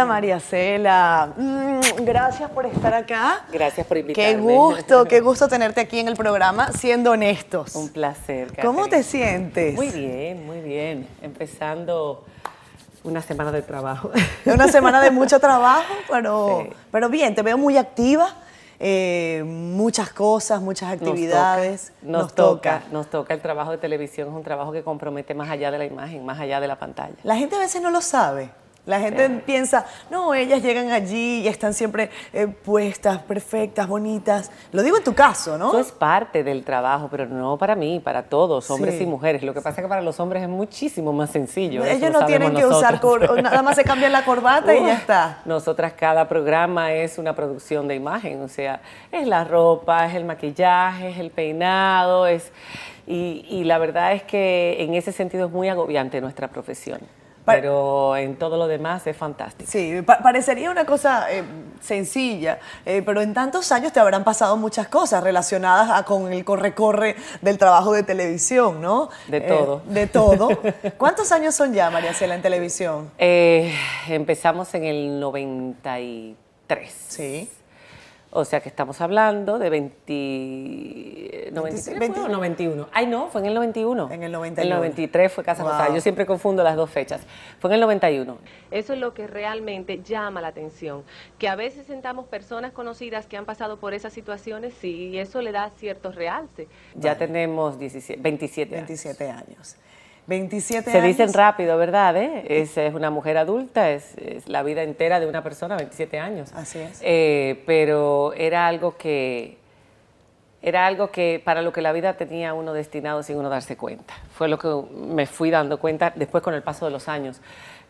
Bienvenida María Cela. Mm, gracias por estar acá. Gracias por invitarme. Qué gusto, qué gusto tenerte aquí en el programa, siendo honestos. Un placer. ¿Cómo te sientes? Muy bien, muy bien. Empezando una semana de trabajo. Una semana de mucho trabajo, pero, Sí. pero bien, te veo muy activa. eh, muchas cosas, muchas Nos toca, actividades. Nos, toca, nos toca. El trabajo de televisión es un trabajo que compromete más allá de la imagen, más allá de la pantalla. La gente a veces no lo sabe. La gente piensa, no, ellas llegan allí y están siempre eh, puestas, perfectas, bonitas. Lo digo en tu caso, ¿no? Eso es parte del trabajo, pero no para mí, para todos, hombres Sí. y mujeres. Lo que pasa es que para los hombres es muchísimo más sencillo. Ellos lo no tienen que usar, nosotras. cor- nada más se cambian la corbata y ya está. Nosotras cada programa es una producción de imagen, o sea, es la ropa, es el maquillaje, es el peinado, es y, y la verdad es que en ese sentido es muy agobiante nuestra profesión, pero en todo lo demás es fantástico. Sí, pa- parecería una cosa eh, sencilla, eh, pero en tantos años te habrán pasado muchas cosas relacionadas a- con el corre-corre del trabajo de televisión, ¿no? De Eh, todo. de todo. ¿Cuántos años son ya, María Cela, en televisión? Eh, empezamos en el 93. Sí. O sea que estamos hablando de 20... 93 20. fue o 91. Ay, no, fue en el 91. En el En 91. el 93 fue Casa Wow. Rosada. Yo siempre confundo las dos fechas. Fue en el 91. Eso es lo que realmente llama la atención, que a veces sentamos personas conocidas que han pasado por esas situaciones sí, y eso le da cierto realce. Ya tenemos 17, 27 años. 27 años. 27 Se años. dicen rápido, ¿verdad? eh? Es, es una mujer adulta, es, es la vida entera de una persona, 27 años. Así es. Eh, pero era algo que era algo que para lo que la vida tenía uno destinado sin uno darse cuenta. Fue lo que me fui dando cuenta después con el paso de los años.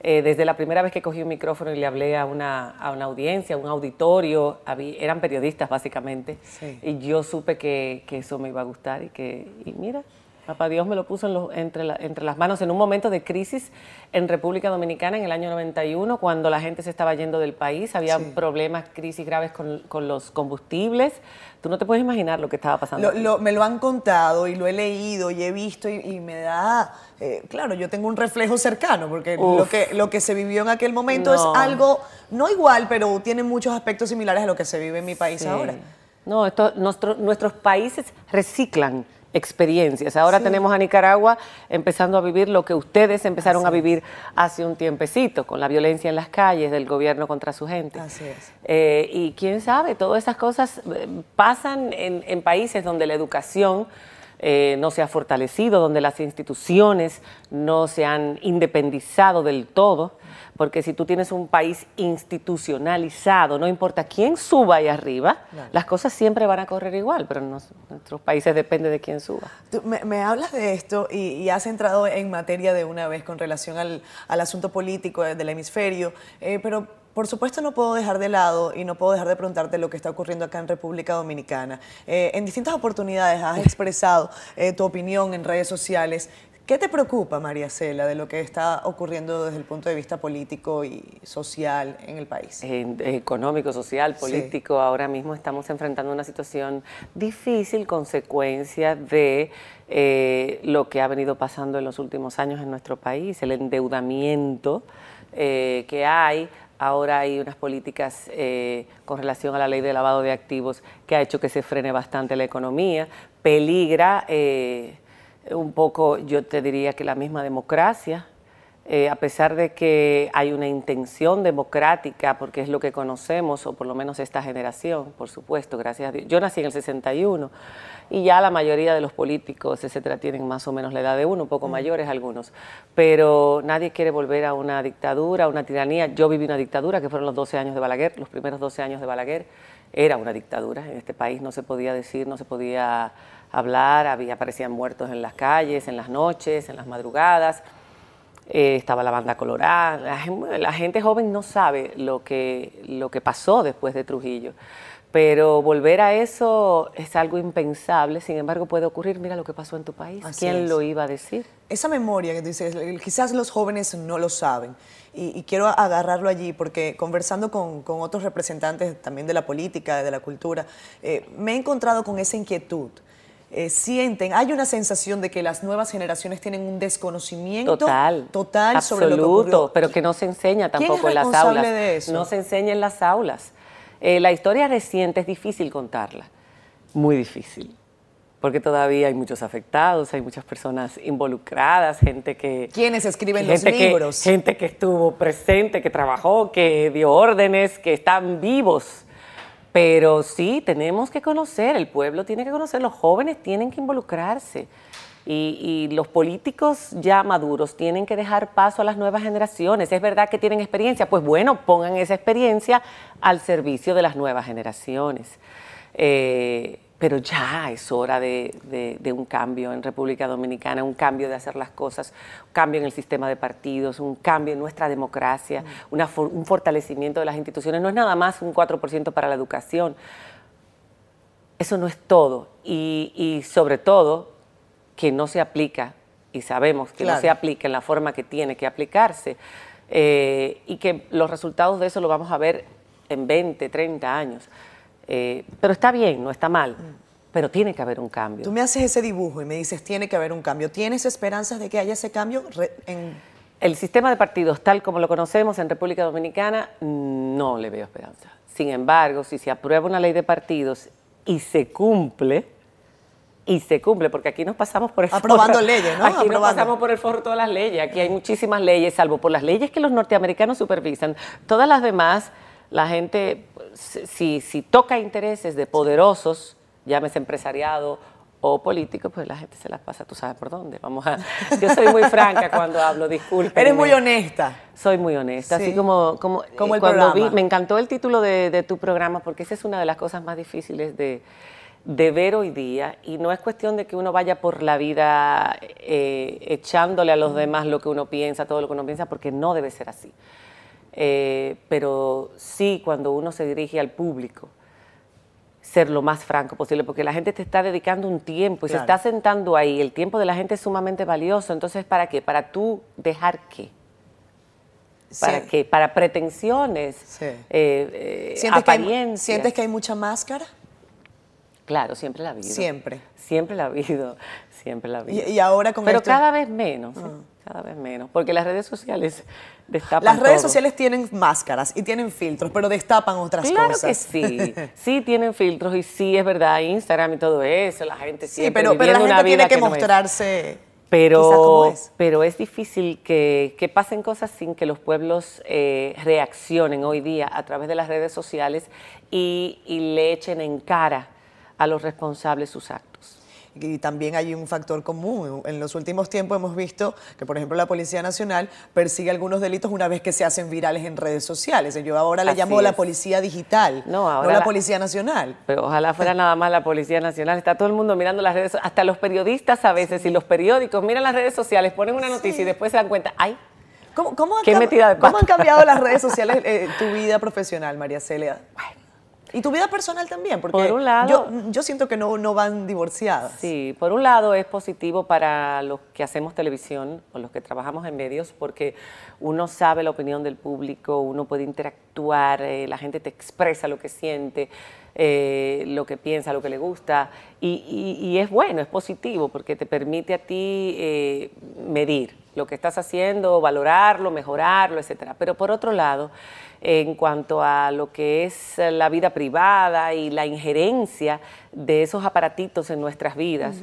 Eh, desde la primera vez que cogí un micrófono y le hablé a una, a una audiencia, a un auditorio, eran periodistas básicamente, Sí. y yo supe que, que eso me iba a gustar y que, y mira, Papá Dios me lo puso en los- entre, la- entre las manos en un momento de crisis en República Dominicana en el año 91, cuando la gente se estaba yendo del país, había Sí. problemas, crisis graves con, con los combustibles. Tú no te puedes imaginar lo que estaba pasando. Lo- lo- me lo han contado y lo he leído y he visto y, y me da, eh, claro, yo tengo un reflejo cercano porque lo que, lo que se vivió en aquel momento No. es algo, no igual, pero tiene muchos aspectos similares a lo que se vive en mi país Sí. ahora. No, esto, nuestro- nuestros países reciclan experiencias. Ahora tenemos a Nicaragua empezando a vivir lo que ustedes empezaron a vivir hace un tiempecito, con la violencia en las calles del gobierno contra su gente. Así es. Eh, y quién sabe, todas esas cosas eh, pasan en, en países donde la educación eh, no se ha fortalecido, donde las instituciones no se han independizado del todo, porque si tú tienes un país institucionalizado, no importa quién suba ahí arriba, las cosas siempre van a correr igual, pero nos- nuestros países depende de quién suba. Tú me, me hablas de esto y, y has entrado en materia de una vez con relación al, al asunto político del hemisferio, eh, pero por supuesto no puedo dejar de lado y no puedo dejar de preguntarte lo que está ocurriendo acá en República Dominicana. Eh, en distintas oportunidades has expresado eh, tu opinión en redes sociales. ¿Qué te preocupa, María Cela, de lo que está ocurriendo desde el punto de vista político y social en el país? en- económico, social, Sí. político, ahora mismo estamos enfrentando una situación difícil, consecuencia de eh, lo que ha venido pasando en los últimos años en nuestro país, el endeudamiento eh, que hay. Ahora hay unas políticas eh, con relación a la ley de lavado de activos que ha hecho que se frene bastante la economía. Peligra eh, un poco, yo te diría que la misma democracia, eh, a pesar de que hay una intención democrática, porque es lo que conocemos, o por lo menos esta generación, por supuesto, gracias a Dios. Yo nací en el 61 y ya la mayoría de los políticos, etcétera, tienen más o menos la edad de uno, un poco mayores algunos, pero nadie quiere volver a una dictadura, a una tiranía. Yo viví una dictadura, que fueron los 12 años de Balaguer, los primeros 12 años de Balaguer, era una dictadura en este país, no se podía decir, no se podía hablar, había, aparecían muertos en las calles, en las noches, en las madrugadas. Eh, estaba la banda colorada. La, gen- la gente joven no sabe lo que, lo que pasó después de Trujillo. Pero volver a eso es algo impensable. Sin embargo, puede ocurrir. Mira lo que pasó en tu país. Así ¿Quién es. lo iba a decir? Esa memoria que tú dices, quizás los jóvenes no lo saben. Y, y quiero agarrarlo allí porque conversando con, con otros representantes también de la política, de la cultura, eh, me he encontrado con esa inquietud. Eh, sienten, hay una sensación de que las nuevas generaciones tienen un desconocimiento total, total sobre lo que ocurrió. pero que no se enseña tampoco en las aulas. De eso? No se enseña en las aulas. Eh, la historia reciente es difícil contarla, muy difícil porque todavía hay muchos afectados, hay muchas personas involucradas, gente que... ¿Quiénes escriben los libros? gente que estuvo presente, que trabajó, que dio órdenes, que están vivos. Pero sí, tenemos que conocer, el pueblo tiene que conocer, los jóvenes tienen que involucrarse. Y, los políticos ya maduros tienen que dejar paso a las nuevas generaciones. Es verdad que tienen experiencia, pues bueno, pongan esa experiencia al servicio de las nuevas generaciones. Eh, pero ya es hora de, un cambio en República Dominicana, un cambio de hacer las cosas, un cambio en el sistema de partidos, un cambio en nuestra democracia, mm. un fortalecimiento de las instituciones. No es nada más un 4% para la educación. Eso no es todo. Y, sobre todo, que no se aplica, y sabemos que no se aplica en la forma que tiene que aplicarse, eh, y que los resultados de eso lo vamos a ver en 20, 30 años. Eh, pero está bien, no está mal. Pero tiene que haber un cambio. Tú me haces ese dibujo y me dices, tiene que haber un cambio. ¿Tienes esperanzas de que haya ese cambio El sistema de partidos tal como lo conocemos en República Dominicana, no le veo esperanza. Sin embargo, si se aprueba una ley de partidos y se cumple, y se cumple, porque aquí nos pasamos por el Aprobando leyes, ¿no? Aquí nos pasamos por el forro todas las leyes. Aquí hay muchísimas leyes, salvo por las leyes que los norteamericanos supervisan. Todas las demás, la gente si, si toca intereses de poderosos, llámese empresariado o político, pues la gente se las pasa, tú sabes por dónde. Vamos a, yo soy muy franca cuando hablo, disculpe. Eres muy honesta. Soy muy honesta, así como, como, como el cuando vi, me encantó el título de, tu programa porque esa es una de las cosas más difíciles de, ver hoy día y no es cuestión de que uno vaya por la vida eh, echándole a los demás lo que uno piensa, todo lo que uno piensa, porque no debe ser así. Eh, pero sí cuando uno se dirige al público, ser lo más franco posible, porque la gente te está dedicando un tiempo y se está sentando ahí. El tiempo de la gente es sumamente valioso. Entonces, ¿para qué? Para tú dejar qué. ¿Para qué? Para pretensiones, sí. eh, eh ¿Sientes, que hay, ¿Sientes que hay mucha máscara? Claro, siempre la ha habido. Siempre. Siempre la ha habido, siempre la ha habido. Y, ahora con Pero cada vez menos. Ah cada vez menos, porque las redes sociales destapan Las redes sociales tienen máscaras y tienen filtros, pero destapan otras cosas. Claro que sí, sí tienen filtros y sí es verdad, Instagram y todo eso, la gente sí, pero, pero la gente tiene que, mostrarse pero, es. pero es difícil que, pasen cosas sin que los pueblos eh, reaccionen hoy día a través de las redes sociales y, y le echen en cara a los responsables sus actos y también hay un factor común. En los últimos tiempos hemos visto que, por ejemplo, la Policía Nacional persigue algunos delitos una vez que se hacen virales en redes sociales. Yo ahora le llamo la Policía Digital, no, la, Policía Nacional. Pero ojalá fuera nada más la Policía Nacional. Está todo el mundo mirando las redes hasta los periodistas a veces y los periódicos miran las redes sociales, ponen una noticia y después se dan cuenta, ¡ay! ¿Cómo, cómo, han, cambiado las redes sociales eh, tu vida profesional, María Celia? Y tu vida personal también, porque por un lado, yo, siento que no, no van divorciadas. Sí, por un lado es positivo para los que hacemos televisión o los que trabajamos en medios, porque uno sabe la opinión del público, uno puede interactuar, eh, la gente te expresa lo que siente, eh, lo que piensa, lo que le gusta, y, y, es bueno, es positivo, porque te permite a ti eh, medir lo que estás haciendo, valorarlo, mejorarlo, etcétera. Pero por otro lado, en cuanto a lo que es la vida privada y la injerencia de esos aparatitos en nuestras vidas.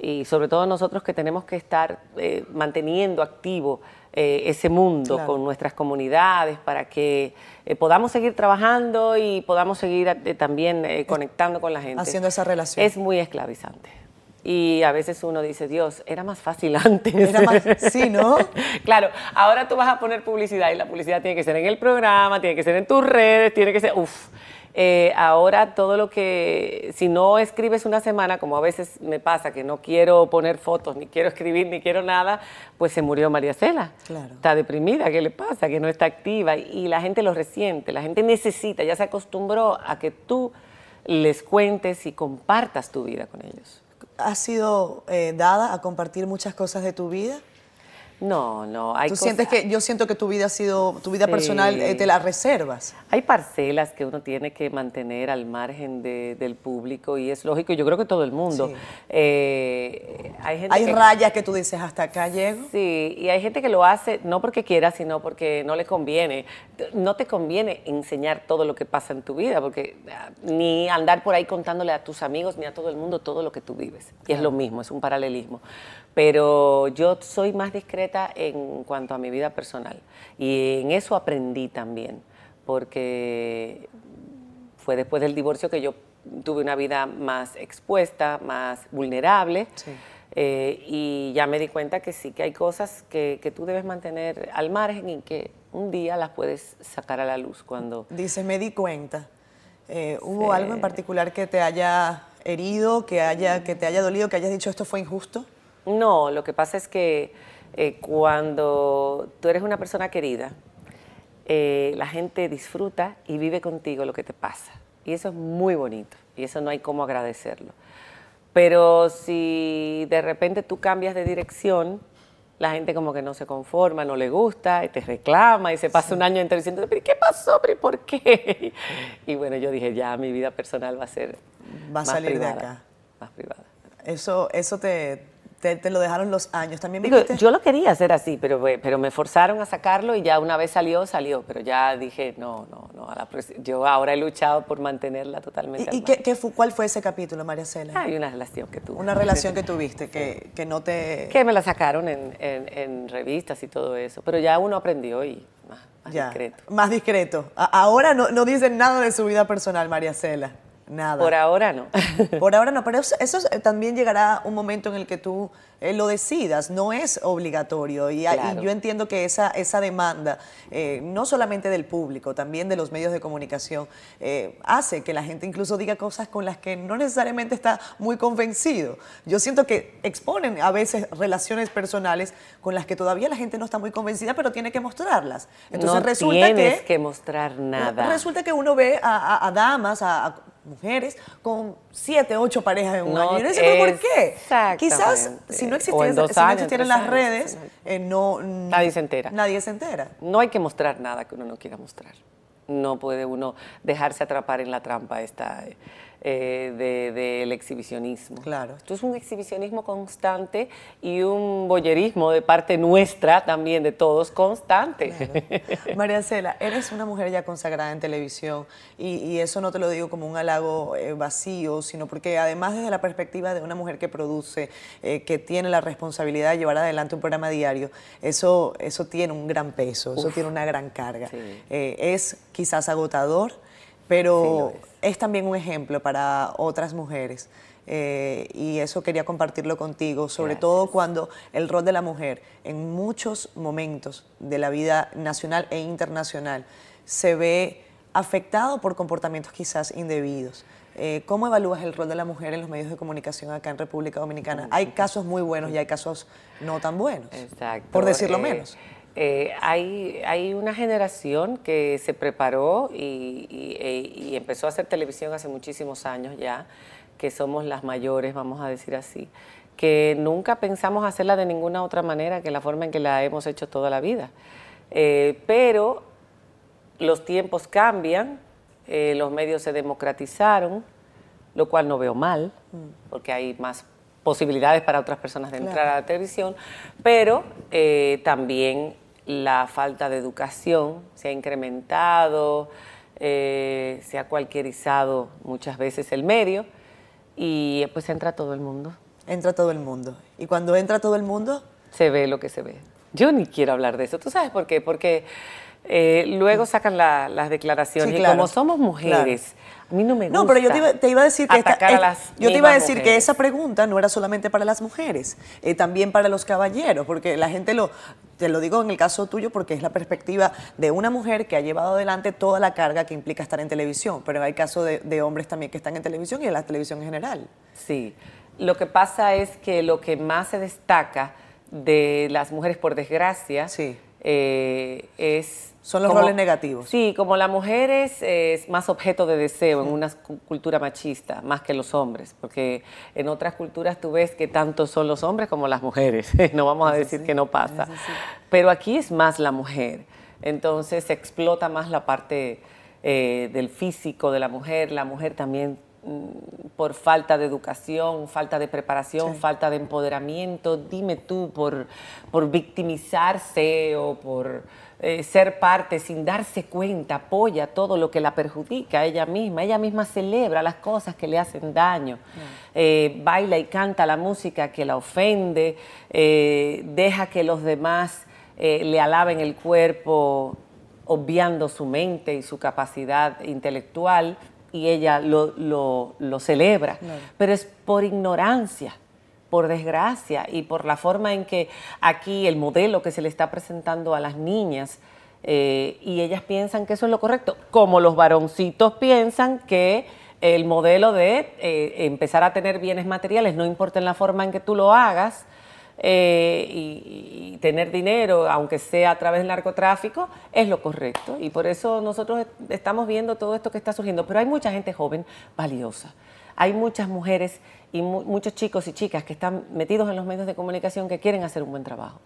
Y sobre todo nosotros que tenemos que estar eh, manteniendo activo eh, ese mundo con nuestras comunidades para que eh, podamos seguir trabajando y podamos seguir también conectando con la gente. Haciendo esa relación. Es muy esclavizante. Y a veces uno dice, Dios, era más fácil antes. Era más, sí, ¿no? claro, ahora tú vas a poner publicidad y la publicidad tiene que ser en el programa, tiene que ser en tus redes, tiene que ser, uff. Eh, ahora todo lo que, si no escribes una semana, como a veces me pasa, que no quiero poner fotos, ni quiero escribir, ni quiero nada, pues se murió María Cela. Claro. Está deprimida, ¿qué le pasa? Que no está activa y la gente lo resiente, la gente necesita, ya se acostumbró a que tú les cuentes y compartas tu vida con ellos has sido eh, dada a compartir muchas cosas de tu vida? No, no. Hay Tú cosas- sientes que, yo siento que tu vida ha sido, tu vida Sí. personal eh, te la reservas. Hay parcelas que uno tiene que mantener al margen de- del público y es lógico, yo creo que todo el mundo. Sí. Eh, hay gente Hay que- rayas que tú dices, hasta acá llego. Sí, y hay gente que lo hace no porque quiera, sino porque no le conviene. No te conviene enseñar todo lo que pasa en tu vida, porque ah, ni andar por ahí contándole a tus amigos ni a todo el mundo todo lo que tú vives. Y es lo mismo, es un paralelismo. Pero yo soy más discreta en cuanto a mi vida personal. Y en eso aprendí también, porque fue después del divorcio que yo tuve una vida más expuesta, más vulnerable. Sí. Eh, y ya me di cuenta que sí, que hay cosas que, que tú debes mantener al margen y que un día las puedes sacar a la luz cuando... Dices, me di cuenta. Eh, ¿Hubo algo en particular que te haya herido, que, haya, que te haya dolido, que hayas dicho esto fue injusto? No, lo que pasa es que eh, cuando tú eres una persona querida, la gente disfruta y vive contigo lo que te pasa. Y eso es muy bonito y eso no hay cómo agradecerlo. Pero si de repente tú cambias de dirección, la gente como que no se conforma, no le gusta, y te reclama y se pasa un año entero diciendo, pero ¿y ¿qué pasó? ¿Pero por qué? Y bueno, yo dije, ya mi vida personal va a ser Va a más salir de acá. Más privada. Eso, eso te, te, te lo dejaron los años. También Digo, yo lo quería hacer así, pero, pero me forzaron a sacarlo y ya una vez salió, salió. Pero ya dije, no, no, no. a la yo ahora he luchado por mantenerla totalmente. ¿Y, qué, qué fu- cuál fue ese capítulo, María Cela? Hay una relación que tuve. Una relación que tuviste que, que no te... Que me la sacaron en, en- en revistas y todo eso. Pero ya uno aprendió y más, más ya, discreto. Más discreto. Ahora no, no dicen nada de su vida personal, María Cela. Nada. Por ahora no. Por ahora no, pero eso, eso es- también llegará un momento en el que tú eh, lo decidas, no es obligatorio. Y, yo entiendo que esa, esa demanda, eh, no solamente del público, también de los medios de comunicación, eh, hace que la gente incluso diga cosas con las que no necesariamente está muy convencido. Yo siento que exponen a veces relaciones personales con las que todavía la gente no está muy convencida, pero tiene que mostrarlas. Entonces no resulta tienes que... que mostrar nada. Resulta que uno ve a, a- a damas, a, a mujeres con siete, ocho parejas en un No año. Y uno dice, ¿pero por qué? Quizás si no existieran, si no existieran las años, redes, no. eh, no, Nadie se entera. Nadie se entera. No hay que mostrar nada que uno no quiera mostrar. No puede uno dejarse atrapar en la trampa esta eh, de- del exhibicionismo. Claro. Esto es un exhibicionismo constante y un boyerismo de parte nuestra también, de todos, constante. María Cela, eres una mujer ya consagrada en televisión y, y eso no te lo digo como un halago eh, vacío, sino porque además desde la perspectiva de una mujer que produce, eh, que tiene la responsabilidad de llevar adelante un programa diario, eso, eso tiene un gran peso, eso tiene una gran carga. Sí. Eh, es quizás agotador, pero Sí, es también un ejemplo para otras mujeres. Eh, y eso quería compartirlo contigo, sobre Gracias. todo cuando el rol de la mujer en muchos momentos de la vida nacional e internacional se ve afectado por comportamientos quizás indebidos. Eh, ¿Cómo evalúas el rol de la mujer en los medios de comunicación acá en República Dominicana? Hay casos muy buenos y hay casos no tan buenos, Exacto. por decirlo Eh, menos. Eh, hay, hay una generación que se preparó y, y- e- y empezó a hacer televisión hace muchísimos años ya, que somos las mayores, vamos a decir así, que nunca pensamos hacerla de ninguna otra manera que la forma en que la hemos hecho toda la vida. Eh, pero los tiempos cambian, eh, los medios se democratizaron, lo cual no veo mal, porque hay más posibilidades para otras personas de Claro. entrar a la televisión, pero eh, también la falta de educación se ha incrementado, eh, se ha cualquierizado muchas veces el medio y pues entra todo el mundo, Entra todo el mundo. Y cuando entra todo el mundo, se ve lo que se ve. Yo ni quiero hablar de eso, ¿tú sabes por qué? Porque eh, luego sacan la- las declaraciones Sí, y como somos mujeres, a mí no me gusta No, pero yo te iba, te iba a decir que esta- atacar a es- las yo te iba a decir que esa pregunta no era solamente para las mujeres, eh, también para los caballeros, porque la gente lo te lo digo en el caso tuyo porque es la perspectiva de una mujer que ha llevado adelante toda la carga que implica estar en televisión, pero hay casos de, de hombres también que están en televisión y en la televisión en general. Sí, lo que pasa es que lo que más se destaca de las mujeres, por desgracia, Sí. Eh, es... Son los roles negativos. Sí, como la mujer es, es más objeto de deseo en una cultura machista, más que los hombres, porque en otras culturas tú ves que tanto son los hombres como las mujeres, no vamos a decir que no pasa, pero aquí es más la mujer, entonces se explota más la parte eh, del físico de la mujer, la mujer también por falta de educación, falta de preparación, falta de empoderamiento, dime tú, por, por victimizarse o por eh, ser parte sin darse cuenta, apoya todo lo que la perjudica a ella misma, ella misma celebra las cosas que le hacen daño, eh, baila y canta la música que la ofende, deja que los demás le alaben el cuerpo obviando su mente y su capacidad intelectual y ella lo, celebra, pero es por ignorancia, por desgracia y por la forma en que aquí el modelo que se le está presentando a las niñas eh, y ellas piensan que eso es lo correcto, como los varoncitos piensan que el modelo de eh, empezar a tener bienes materiales, no importa en la forma en que tú lo hagas, eh, y, tener dinero, aunque sea a través del narcotráfico, es lo correcto. Y por eso nosotros estamos viendo todo esto que está surgiendo. Pero hay mucha gente joven valiosa. Hay muchas mujeres y muchos chicos y chicas que están metidos en los medios de comunicación que quieren hacer un buen trabajo.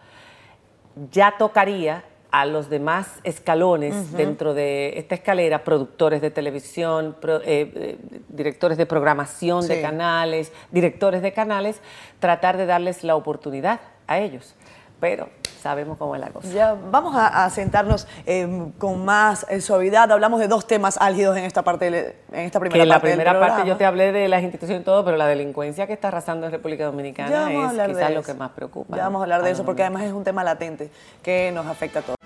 Ya tocaría a los demás escalones dentro de esta escalera, productores de televisión, eh, eh, directores de programación de canales, directores de canales, tratar de darles la oportunidad a ellos. Pero sabemos cómo es la cosa. Ya vamos a, sentarnos em, con más eh, suavidad. Hablamos de dos temas álgidos en esta parte, en esta primera que en la primera parte yo te hablé de las instituciones y todo, pero la delincuencia que está arrasando en República Dominicana es quizás lo que más preocupa. Ya vamos a hablar de eso porque además es un tema latente que nos afecta a todos.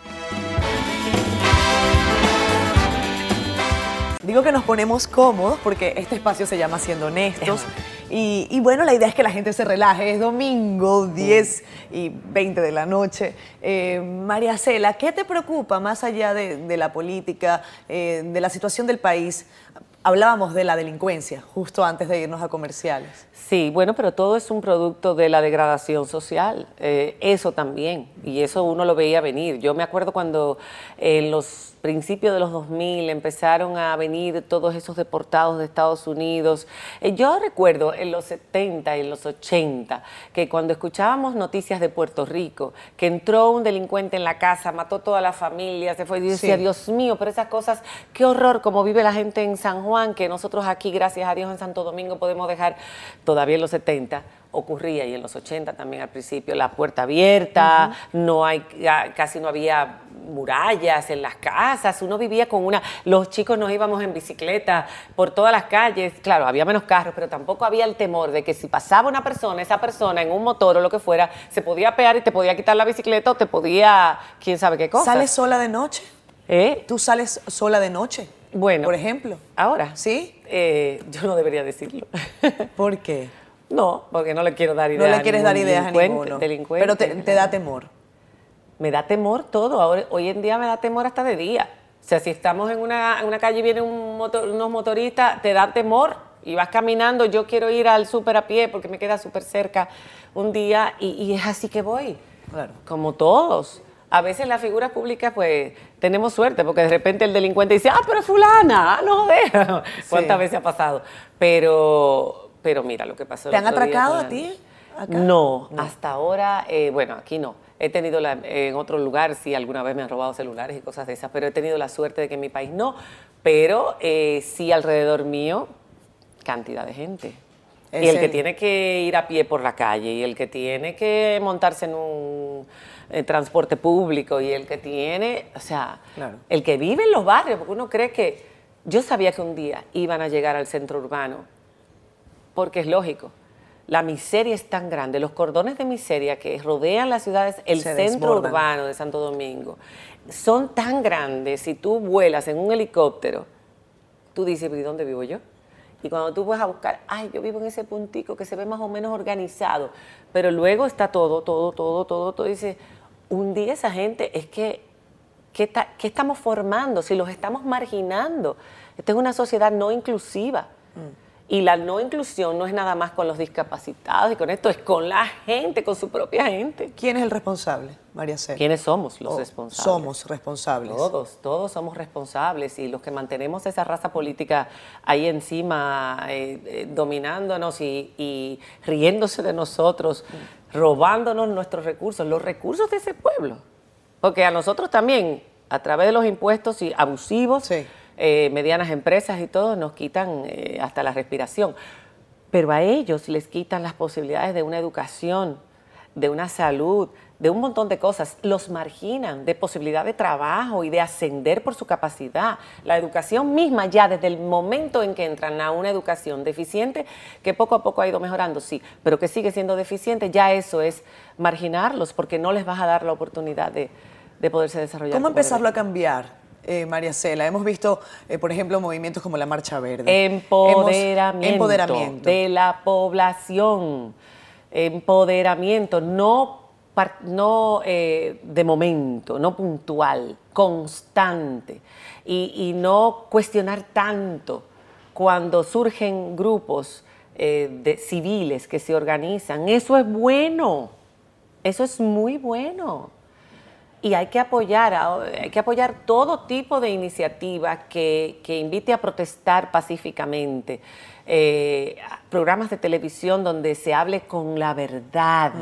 Digo que nos ponemos cómodos porque este espacio se llama Siendo Honestos. Y, bueno, la idea es que la gente se relaje. Es domingo, 10 y 20 de la noche. Eh, María Cela, ¿qué te preocupa más allá de, la política, eh, de la situación del país? Hablábamos de la delincuencia justo antes de irnos a comerciales. Sí, bueno, pero todo es un producto de la degradación social, eh, eso también, y eso uno lo veía venir. Yo me acuerdo cuando en los principios de los 2000 empezaron a venir todos esos deportados de Estados Unidos. Eh, yo recuerdo en los 70 y en los 80 que cuando escuchábamos noticias de Puerto Rico, que entró un delincuente en la casa, mató toda la familia, se fue y decía, Dios mío, pero esas cosas, qué horror como vive la gente en San Juan, que nosotros aquí, gracias a Dios, en Santo Domingo podemos dejar toda todavía en los 70 ocurría y en los 80 también al principio, la puerta abierta, no hay, casi no había murallas en las casas, uno vivía con una, los chicos nos íbamos en bicicleta por todas las calles, claro, había menos carros, pero tampoco había el temor de que si pasaba una persona, esa persona en un motor o lo que fuera, se podía pegar y te podía quitar la bicicleta o te podía, quién sabe qué cosa. ¿Sales sola de noche? ¿Eh? ¿Tú sales sola de noche? Bueno. Por ejemplo. Ahora. ¿Sí? Eh, yo no debería decirlo. ¿Por qué? No, porque no le quiero dar ideas. No le quieres dar ideas a ninguno. Pero te, da temor. Me da temor todo. Ahora, hoy en día me da temor hasta de día. O sea, si estamos en una, calle y vienen unos motoristas, te da temor y vas caminando. Yo quiero ir al súper a pie porque me queda súper cerca un día y, y, es así que voy. Claro. Como todos a veces las figuras públicas, pues, tenemos suerte, porque de repente el delincuente dice, ah, pero fulana, ah, no joder. ¿Cuántas veces ha pasado? Pero, pero mira lo que pasó. ¿Te han atracado a ti? No, hasta ahora, eh, bueno, aquí no. He tenido la, en otro lugar, sí, alguna vez me han robado celulares y cosas de esas, pero he tenido la suerte de que en mi país no. Pero eh, sí alrededor mío, cantidad de gente. Y el que tiene que ir a pie por la calle y el que tiene que montarse en un eh, transporte público y el que tiene, o sea, el que vive en los barrios, porque uno cree que yo sabía que un día iban a llegar al centro urbano, porque es lógico. La miseria es tan grande, los cordones de miseria que rodean las ciudades, el centro urbano de Santo Domingo, son tan grandes. Si tú vuelas en un helicóptero, tú dices, ¿y dónde vivo yo? Y cuando tú vas a buscar, ay, yo vivo en ese puntico que se ve más o menos organizado, pero luego está todo, todo, todo, todo, todo, dice, un día esa gente es que, ¿qué, estamos formando? Si los estamos marginando. Esta es una sociedad no inclusiva. Mm. Y la no inclusión no es nada más con los discapacitados y con esto, es con la gente, con su propia gente. ¿Quién es el responsable, María Cela? ¿Quiénes somos los responsables? Somos responsables. Todos, todos somos responsables y los que mantenemos esa raza política ahí encima, eh, eh, dominándonos y, y, riéndose de nosotros, robándonos nuestros recursos, los recursos de ese pueblo. Porque a nosotros también, a través de los impuestos y abusivos, Sí. eh, medianas empresas y todo, nos quitan eh, hasta la respiración. Pero a ellos les quitan las posibilidades de una educación, de una salud, de un montón de cosas. Los marginan de posibilidad de trabajo y de ascender por su capacidad. La educación misma ya desde el momento en que entran a una educación deficiente, que poco a poco ha ido mejorando, sí, pero que sigue siendo deficiente, ya eso es marginarlos porque no les vas a dar la oportunidad de, de poderse desarrollar. ¿Cómo empezarlo a cambiar, eh, María Cela? Hemos visto, eh, por ejemplo, movimientos como la Marcha Verde. Empoderamiento, Hemos- empoderamiento. de la población. Empoderamiento, no, no eh, de momento, no puntual, constante. Y, no cuestionar tanto cuando surgen grupos eh, de civiles que se organizan. Eso es bueno. Eso es muy bueno. Y hay que apoyar, hay que apoyar todo tipo de iniciativa que, invite a protestar pacíficamente. Eh, programas de televisión donde se hable con la verdad,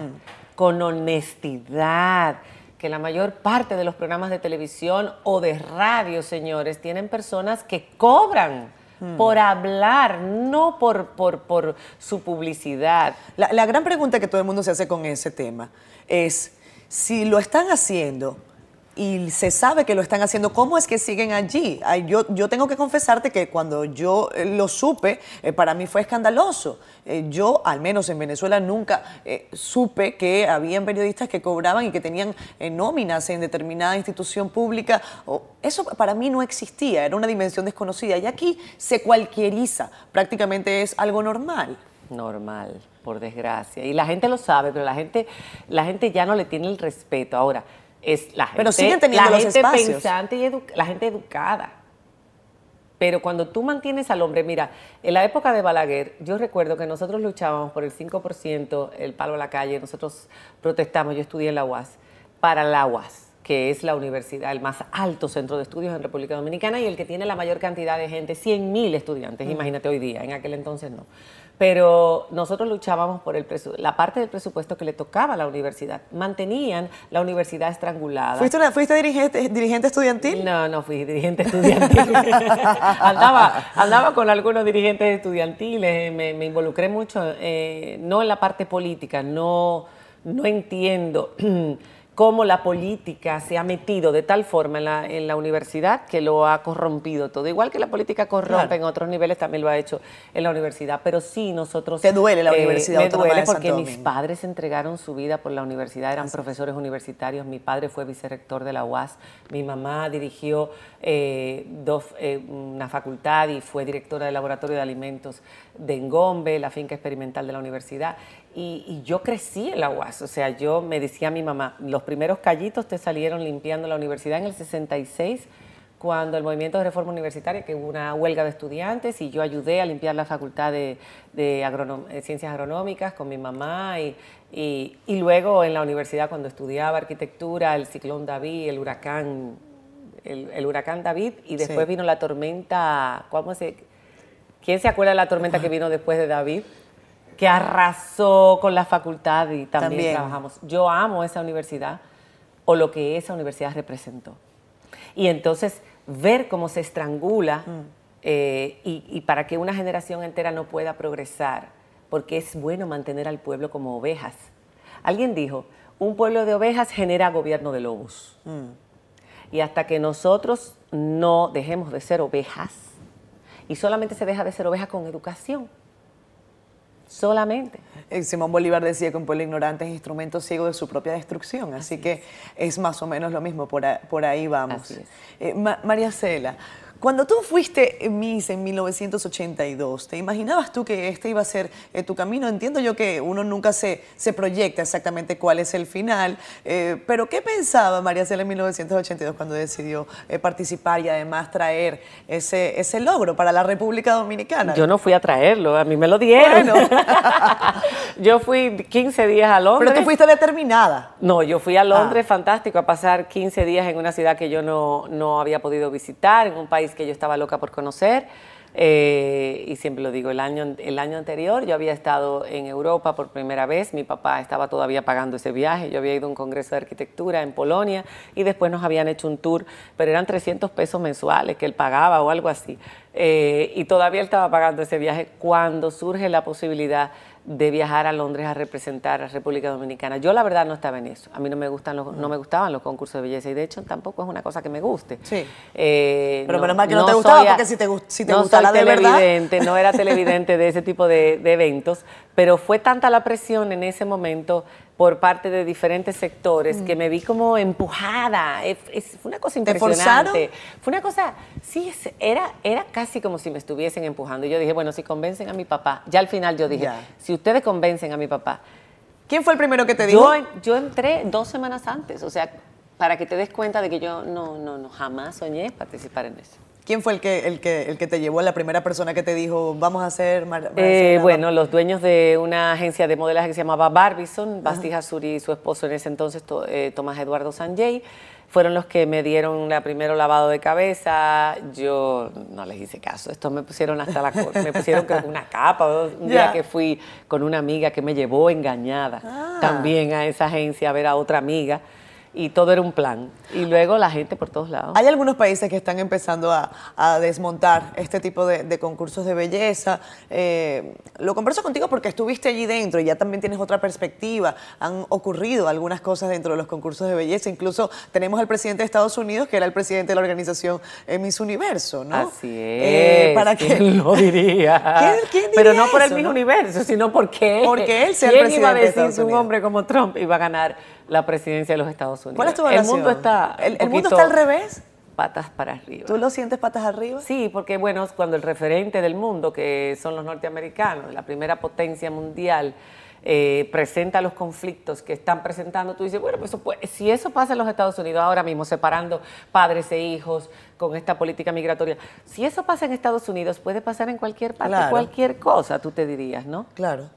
con honestidad. Que la mayor parte de los programas de televisión o de radio, señores, tienen personas que cobran por hablar, no por, por, por su publicidad. La, la gran pregunta que todo el mundo se hace con ese tema es, si lo están haciendo y se sabe que lo están haciendo, ¿cómo es que siguen allí? Yo, yo tengo que confesarte que cuando yo eh, lo supe, eh, para mí fue escandaloso. Eh, yo, al menos en Venezuela, nunca supe que habían periodistas que cobraban y que tenían nóminas en determinada institución pública. Eso para mí no existía, era una dimensión desconocida. Y aquí se cualquieriza, prácticamente es algo normal. normal, por desgracia. Y la gente lo sabe, pero la gente, la gente ya no le tiene el respeto. Ahora, es la gente, Pero siguen teniendo la los gente espacios. pensante y la gente educada. Pero cuando tú mantienes al hombre, mira, en la época de Balaguer, yo recuerdo que nosotros luchábamos por el 5%, el palo a la calle, nosotros protestamos, yo estudié en la UAS, para la UAS, que es la universidad, el más alto centro de estudios en República Dominicana y el que tiene la mayor cantidad de gente, 100.000 estudiantes, imagínate hoy día, en aquel entonces no. Pero nosotros luchábamos por el presu- la parte del presupuesto que le tocaba a la universidad. Mantenían la universidad estrangulada. ¿Fuiste, una- fuiste dirigente, dirigente estudiantil? No, no fui dirigente estudiantil. andaba, andaba con algunos dirigentes estudiantiles, me, me involucré mucho, eh, no en la parte política, no, no entiendo cómo la política se ha metido de tal forma en la, en la universidad que lo ha corrompido todo. Igual que la política corrompe Claro. en otros niveles, también lo ha hecho en la universidad. Pero sí, nosotros... ¿Te duele la Universidad Me duele porque mis padres entregaron su vida por la universidad, eran profesores universitarios. Mi padre fue vicerrector de la UAS. Mi mamá dirigió eh, dos, eh, una facultad y fue directora del laboratorio de alimentos de Engombe, la finca experimental de la universidad. Y, y yo crecí en la UAS. O sea, yo me decía a mi mamá, los primeros callitos te salieron limpiando la universidad en el 66 cuando el movimiento de reforma universitaria, que hubo una huelga de estudiantes y yo ayudé a limpiar la facultad de, de agronom- de ciencias agronómicas con mi mamá y, y- y luego en la universidad cuando estudiaba arquitectura, el ciclón David, el huracán, el, el huracán David y después Sí. vino la tormenta, ¿cómo se, ¿quién se acuerda de la tormenta que vino después de David? Que arrasó con la facultad y también, También. trabajamos. Yo amo esa universidad o lo que esa universidad representó. Y entonces ver cómo se estrangula eh, y, y para que una generación entera no pueda progresar, porque es bueno mantener al pueblo como ovejas. Alguien dijo, un pueblo de ovejas genera gobierno de lobos. Y hasta que nosotros no dejemos de ser ovejas, y solamente se deja de ser oveja con educación, solamente. Eh, Simón Bolívar decía que un pueblo ignorante es instrumento ciego de su propia destrucción, así, que es. más o menos lo mismo, por, a- por ahí vamos. Eh, Ma- María Cela, Cuando tú fuiste Miss en 1982, ¿te imaginabas tú que este iba a ser eh, tu camino? Entiendo yo que uno nunca se, se proyecta exactamente cuál es el final, eh, pero ¿qué pensaba María Cela en 1982 cuando decidió eh, participar y además traer ese, ese logro para la República Dominicana? Yo no fui a traerlo, a mí me lo dieron. yo fui 15 días a Londres. Pero tú fuiste determinada. No, yo fui a Londres, ah. fantástico, a pasar 15 días en una ciudad que yo no, no había podido visitar, en un país que yo estaba loca por conocer. Eh, y siempre lo digo, el año, el año anterior yo había estado en Europa por primera vez, mi papá estaba todavía pagando ese viaje, yo había ido a un congreso de arquitectura en Polonia y después nos habían hecho un tour, pero eran 300 pesos mensuales que él pagaba o algo así. Eh, y todavía él estaba pagando ese viaje cuando surge la posibilidad de viajar a Londres a representar a República Dominicana. Yo la verdad no estaba en eso. A mí no me gustan los, no me gustaban los concursos de belleza y de hecho tampoco es una cosa que me guste. Sí. Eh, Pero menos mal que no, te gustaba porque si te, si te gustaba de verdad. No era televidente de ese tipo de, de eventos, pero fue tanta la presión en ese momento por parte de diferentes sectores que mm. me vi como empujada. Es, fue una cosa impresionante. Fue una cosa, sí, era, era casi como si me estuviesen empujando. Y yo dije, bueno, si convencen a mi papá, ya al final yo dije, si ustedes convencen a mi papá. ¿Quién fue el primero que te dijo? Yo, yo entré dos semanas antes, o sea, para que te des cuenta de que yo no, no, no jamás soñé participar en eso. ¿Quién fue el que, el, que, el que te llevó, la primera persona que te dijo, vamos a hacer... Eh, bueno, los dueños de una agencia de modelaje que se llamaba Barbison, Basti Hasuri y su esposo en ese entonces, eh, Tomás Eduardo Sanjay, fueron los que me dieron la primero lavado de cabeza. Yo no les hice caso. Estos me pusieron hasta la me pusieron una capa. Un día que fui con una amiga que me llevó engañada ah. también a esa agencia a ver a otra amiga y todo era un plan. Y luego la gente por todos lados. Hay algunos países que están empezando a, desmontar este tipo de, concursos de belleza. Eh, lo converso contigo porque estuviste allí dentro y ya también tienes otra perspectiva. Han ocurrido algunas cosas dentro de los concursos de belleza. Incluso tenemos al presidente de Estados Unidos, que era el presidente de la organización Miss Universo, ¿no? Así eh, es. ¿Para qué? lo diría? ¿Quién, Pero no por el Miss Universo, sino porque, porque él sea el presidente iba a decir que un hombre como Trump iba a ganar la presidencia de los Estados Unidos. ¿Cuál es tu El mundo está. ¿El, mundo está al revés? Patas para arriba. ¿Tú lo sientes patas arriba? Sí, porque bueno, cuando el referente del mundo, que son los norteamericanos, la primera potencia mundial, eh, presenta los conflictos que están presentando, tú dices, bueno, pues si eso pasa en los Estados Unidos ahora mismo, separando padres e hijos con esta política migratoria, si eso pasa en Estados Unidos, puede pasar en cualquier parte, cualquier cosa, tú te dirías, ¿no? Claro.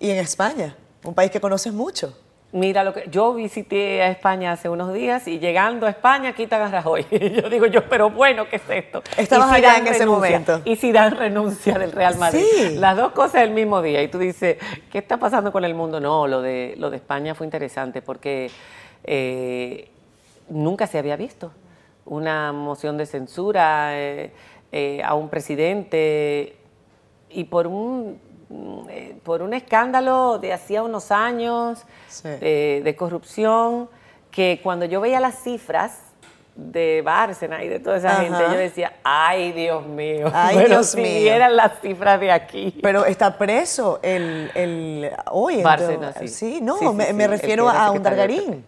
Y en España, un país que conoces mucho. Mira lo que yo visité a España hace unos días y llegando a España quitan a Rajoy. yo digo yo, pero bueno, ¿qué es esto? Estabas allá en ese momento. Y si dan renuncia del Real Madrid. Sí. Las dos cosas el mismo día. Y tú dices, ¿qué está pasando con el mundo? No, lo de lo de España fue interesante porque eh, nunca se había visto una moción de censura eh, eh, a un presidente y por un por un escándalo de hacía unos años de, corrupción, que cuando yo veía las cifras de Bárcena y de toda esa gente, yo decía, ay Dios mío, ay Dios si mío. eran las cifras de aquí. Pero está preso el, el hoy. Bárcena, sí. no, me, refiero a un Dargarín.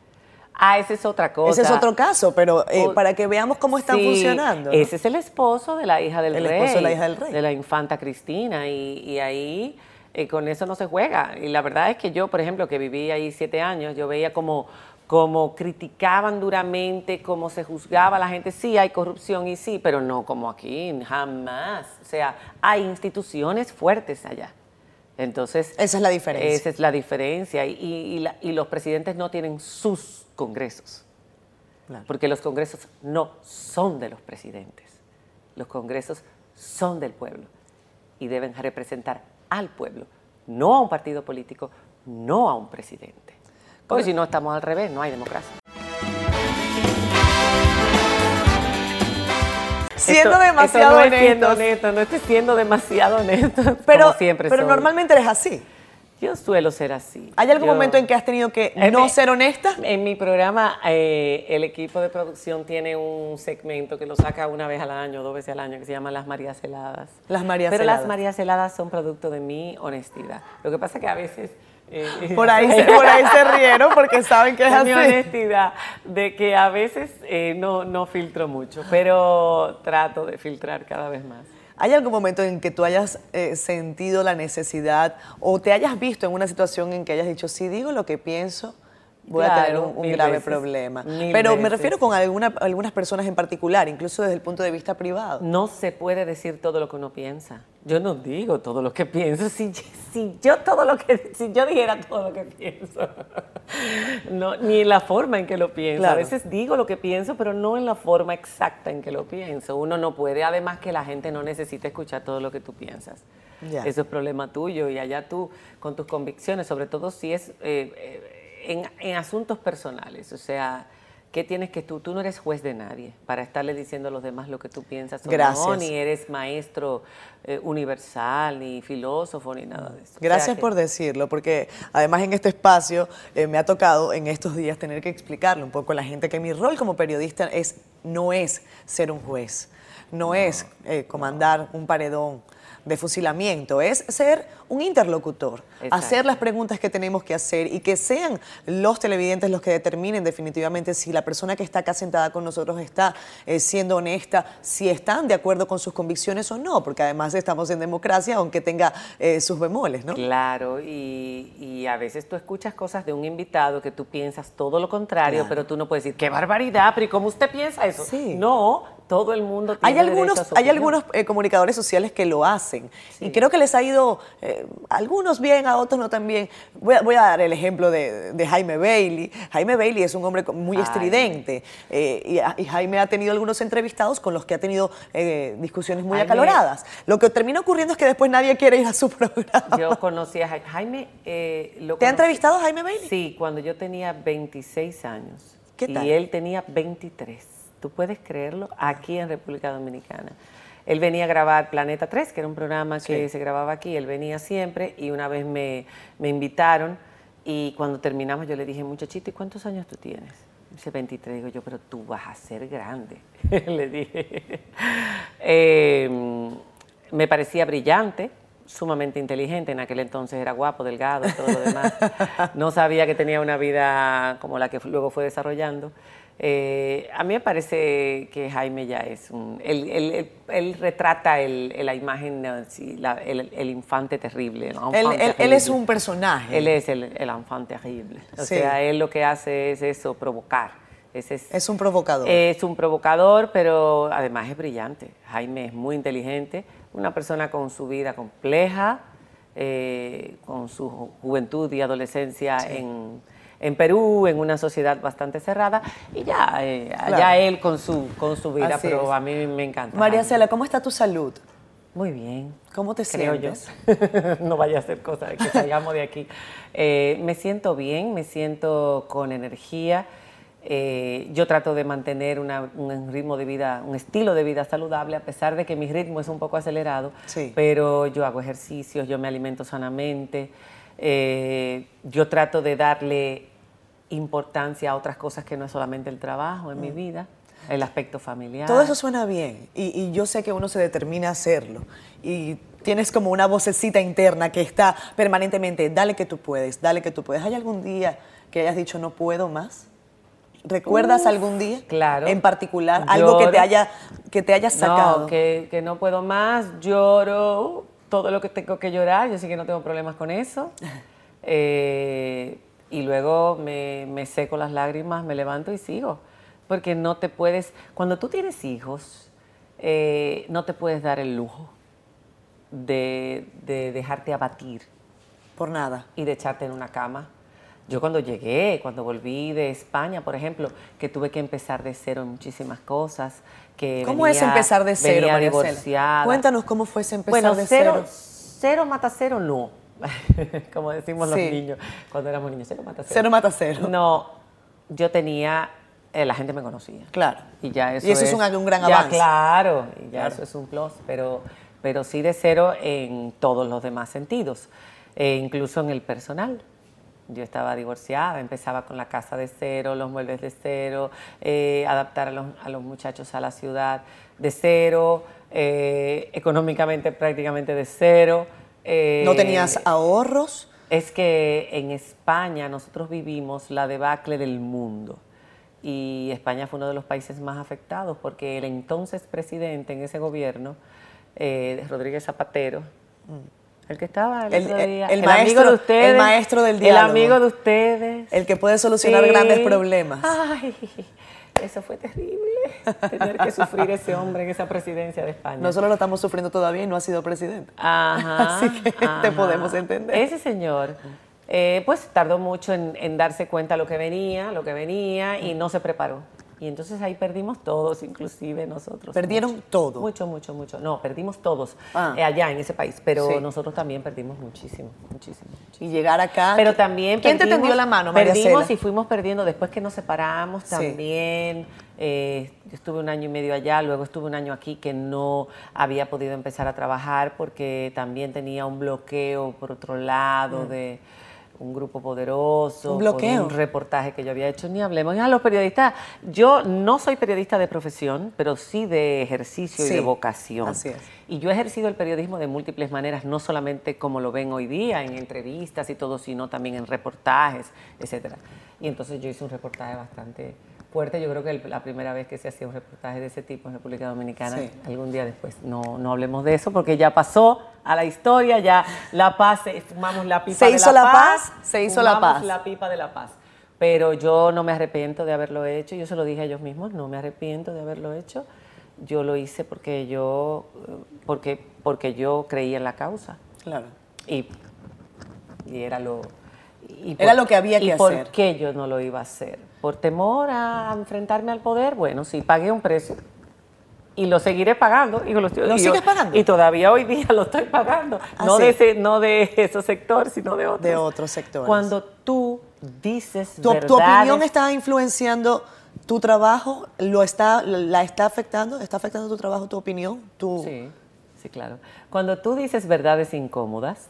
Ah, ese es otra cosa. Ese es otro caso, pero eh, para que veamos cómo están funcionando. Ese es el esposo de la hija del rey. El esposo de la hija del rey. De la infanta Cristina. Y, ahí eh, con eso no se juega. Y la verdad es que yo, por ejemplo, que viví ahí siete años, yo veía como, como criticaban duramente, cómo se juzgaba a la gente. Sí, hay corrupción y sí, pero no como aquí, jamás. O sea, hay instituciones fuertes allá. Entonces, esa es la diferencia. Esa es la diferencia. Y, y los presidentes no tienen sus congresos. Porque los congresos no son de los presidentes. Los congresos son del pueblo y deben representar al pueblo, no a un partido político, no a un presidente. Porque si no estamos al revés, no hay democracia. Siendo demasiado no honesto, no estoy siendo demasiado honesto. Pero, siempre pero normalmente eres así. Yo suelo ser así. ¿Hay algún momento en que has tenido que no ser honesta? En mi programa, eh, el equipo de producción tiene un segmento que lo saca una vez al año, dos veces al año, que se llama Las Marías Heladas. Las Marías Pero Heladas. las Marías Heladas son producto de mi honestidad. Lo que pasa es que a veces Eh, por, ahí se, por ahí se rieron porque saben que es así. Mi honestidad, de que a veces eh, no, no filtro mucho, pero trato de filtrar cada vez más. ¿Hay algún momento en que tú hayas eh, sentido la necesidad o te hayas visto en una situación en que hayas dicho, si digo lo que pienso, voy a tener un, grave problema. Pero me refiero con alguna, algunas personas en particular, incluso desde el punto de vista privado. No se puede decir todo lo que uno piensa. Yo no digo todo lo que pienso. Si, si yo todo lo que si yo dijera todo lo que pienso, no, ni en la forma en que lo pienso. A veces digo lo que pienso, pero no en la forma exacta en que lo pienso. Uno no puede, además que la gente no necesita escuchar todo lo que tú piensas. Eso es problema tuyo y allá tú con tus convicciones, sobre todo si es eh, eh, en, asuntos personales, o sea, ¿qué tienes que tú? Tú no eres juez de nadie para estarle diciendo a los demás lo que tú piensas o no, ni eres maestro eh, universal, ni filósofo, ni nada de eso. Gracias por decirlo, porque además en este espacio eh, me ha tocado en estos días tener que explicarle un poco a la gente que mi rol como periodista es, no es ser un juez, no, es eh, comandar un paredón de fusilamiento, es ser un interlocutor, hacer las preguntas que tenemos que hacer y que sean los televidentes los que determinen definitivamente si la persona que está acá sentada con nosotros está eh, siendo honesta, si están de acuerdo con sus convicciones o no, porque además estamos en democracia, aunque tenga eh, sus bemoles, ¿no? Claro, y, a veces tú escuchas cosas de un invitado que tú piensas todo lo contrario, pero tú no puedes decir, qué barbaridad, pero ¿y cómo usted piensa eso? Sí. No, todo el mundo tiene hay algunos hay algunos eh, comunicadores sociales que lo hacen y creo que les ha ido algunos bien, a otros no tan bien. Voy a, dar el ejemplo de, Jaime Bailey. Jaime Bailey es un hombre muy estridente eh, y, Jaime ha tenido algunos entrevistados con los que ha tenido eh, discusiones muy acaloradas. Lo que termina ocurriendo es que después nadie quiere ir a su programa. Yo conocí a Jaime. Eh, ¿Te ha entrevistado Jaime Bailey? Sí, cuando yo tenía 26 años. ¿Qué tal? Y él tenía 23. ¿Tú puedes creerlo? Aquí en República Dominicana. Él venía a grabar Planeta 3, que era un programa que se grababa aquí, él venía siempre y una vez me, invitaron y cuando terminamos yo le dije, muchachito, ¿y cuántos años tú tienes? Dice 23, digo yo, pero tú vas a ser grande, le dije. Em, me parecía brillante, sumamente inteligente, en aquel entonces era guapo, delgado todo lo demás. No sabía que tenía una vida como la que luego fue desarrollando. Eh, a mí me parece que Jaime ya es un... Él, retrata la imagen, el, infante terrible. Él, es un personaje. Él es el, infante terrible. O sea, él lo que hace es eso, provocar. Es, un provocador. Es un provocador, pero además es brillante. Jaime es muy inteligente, una persona con su vida compleja, eh, con su juventud y adolescencia en en Perú, en una sociedad bastante cerrada, y ya, eh, él con su, con su vida, pero a mí me encanta. María Cela, ¿cómo está tu salud? Muy bien. ¿Cómo te sientes? no vaya a ser cosa de que salgamos de aquí. Eh, me siento bien, me siento con energía. Eh, yo trato de mantener un ritmo de vida, un estilo de vida saludable, a pesar de que mi ritmo es un poco acelerado, sí. pero yo hago ejercicios, yo me alimento sanamente. Eh, yo trato de darle importancia a otras cosas que no es solamente el trabajo en mi mm. vida, el aspecto familiar. Todo eso suena bien y, yo sé que uno se determina a hacerlo y tienes como una vocecita interna que está permanentemente, dale que tú puedes, dale que tú puedes. ¿Hay algún día que hayas dicho no puedo más? ¿Recuerdas algún día? Claro. En particular, algo que te haya, que te haya sacado. No, que, que no puedo más, lloro, todo lo que tengo que llorar, yo sé que no tengo problemas con eso. Eh, y luego me, me, seco las lágrimas, me levanto y sigo. Porque no te puedes, cuando tú tienes hijos, eh, no te puedes dar el lujo de, de, dejarte abatir. Por nada. Y de echarte en una cama. Yo cuando llegué, cuando volví de España, por ejemplo, que tuve que empezar de cero en muchísimas cosas, ¿Cómo es empezar de cero, María divorciada. Cuéntanos cómo fue ese empezar de cero. Bueno, cero mata cero no. Como decimos los niños cuando éramos niños, cero mata cero. Cero mata cero. No, yo tenía, eh, la gente me conocía. Claro. Y ya eso, y eso es, un, gran avance. Claro, y ya eso es un plus, pero, pero sí de cero en todos los demás sentidos, e incluso en el personal. Yo estaba divorciada, empezaba con la casa de cero, los muebles de cero, eh, adaptar a los, muchachos a la ciudad de cero, eh, económicamente prácticamente de cero. Eh, ¿No tenías ahorros? es que en España nosotros vivimos la debacle del mundo y España fue uno de los países más afectados porque el entonces presidente en ese gobierno, eh, Rodríguez Zapatero, mm. El que estaba el, otro día, el, maestro, amigo de ustedes, el maestro del diálogo, el amigo de ustedes, el que puede solucionar grandes problemas. Ay, eso fue terrible, tener que sufrir ese hombre en esa presidencia de España. Nosotros lo estamos sufriendo todavía y no ha sido presidente. Ajá, Así que te podemos entender. Ese señor, eh, pues tardó mucho en, darse cuenta lo que venía, lo que venía y no se preparó. Y entonces ahí perdimos todos, inclusive nosotros. ¿Perdieron todo? Mucho, mucho, mucho. No, perdimos todos ah. eh, allá en ese país, pero nosotros también perdimos muchísimo, muchísimo, Y llegar acá. Pero también. ¿Quién te tendió la mano, María Perdimos y fuimos perdiendo después que nos separamos también. Eh, yo estuve un año y medio allá, luego estuve un año aquí que no había podido empezar a trabajar porque también tenía un bloqueo por otro lado mm. de un grupo poderoso, un bloqueo, un reportaje que yo había hecho, ni hablemos. A los periodistas, yo no soy periodista de profesión, pero sí de ejercicio y de vocación. Así es. Y yo he ejercido el periodismo de múltiples maneras, no solamente como lo ven hoy día, en entrevistas y todo, sino también en reportajes, etcétera. Y entonces yo hice un reportaje bastante fuerte. Yo creo que la primera vez que se hacía un reportaje de ese tipo en República Dominicana, algún día después, no, no hablemos de eso porque ya pasó a la historia, ya la paz, fumamos la pipa se de hizo la, paz, Se hizo la paz. la pipa de la paz. Pero yo no me arrepiento de haberlo hecho, yo se lo dije a ellos mismos, no me arrepiento de haberlo hecho. Yo lo hice porque yo, porque, porque yo creía en la causa. Claro. Y, y era lo, Era lo que había que ¿y hacer. ¿Por qué yo no lo iba a hacer? ¿Por temor a enfrentarme al poder? Bueno, sí, pagué un precio. Y lo seguiré pagando. Y lo, sigues pagando? Y todavía hoy día lo estoy pagando. ¿Ah, no, de ese, no de esos sectores, sino de otros. De otros sectores. Cuando tú dices ¿Tu, ¿Tu opinión está influenciando tu trabajo? ¿Lo está, ¿La está afectando? ¿Está afectando tu trabajo, tu opinión? Tu... Sí, sí, claro. Cuando tú dices verdades incómodas...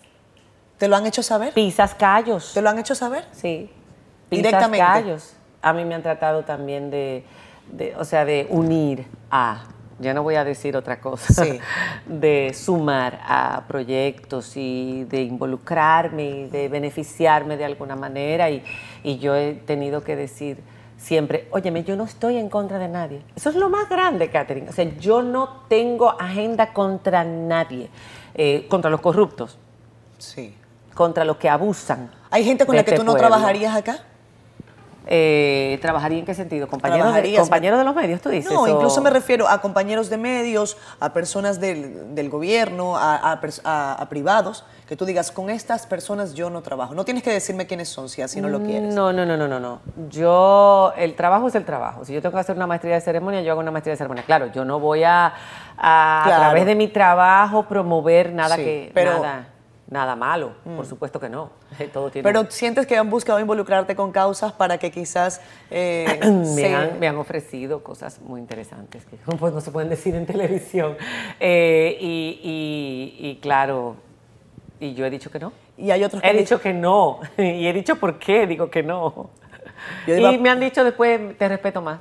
¿Te lo han hecho saber? Pisas callos. ¿Te lo han hecho saber? Sí. Pisas Directamente. callos a mí me han tratado también de, o sea, de unir a, ya no voy a decir otra cosa, de sumar a proyectos y de involucrarme y de beneficiarme de alguna manera y, y yo he tenido que decir siempre, óyeme, yo no estoy en contra de nadie. Eso es lo más grande, Catherine. O sea, yo no tengo agenda contra nadie, eh, contra los corruptos. Sí. Contra los que abusan. ¿Hay gente con la que este tú no trabajarías acá? Eh, ¿Trabajaría en qué sentido? ¿Compañeros de, ¿Compañeros de los medios, tú dices? No, incluso me refiero a compañeros de medios, a personas del, gobierno, a, privados, que tú digas, con estas personas yo no trabajo. No tienes que decirme quiénes son, si así no lo quieres. No, no, no, no, no, no. Yo, el trabajo es el trabajo. Si yo tengo que hacer una maestría de ceremonia, yo hago una maestría de ceremonia. Claro, yo no voy a, a, través de mi trabajo, promover nada que... Pero, nada nada malo, por mm. supuesto que no. Todo tiene Pero sientes que han buscado involucrarte con causas para que quizás... Eh, me, han, ofrecido cosas muy interesantes que pues, no se pueden decir en televisión. Eh, y, claro, y yo he dicho que no. Y hay otros que He dicho que no. Y he dicho por qué digo que no. y me han dicho después, te respeto más.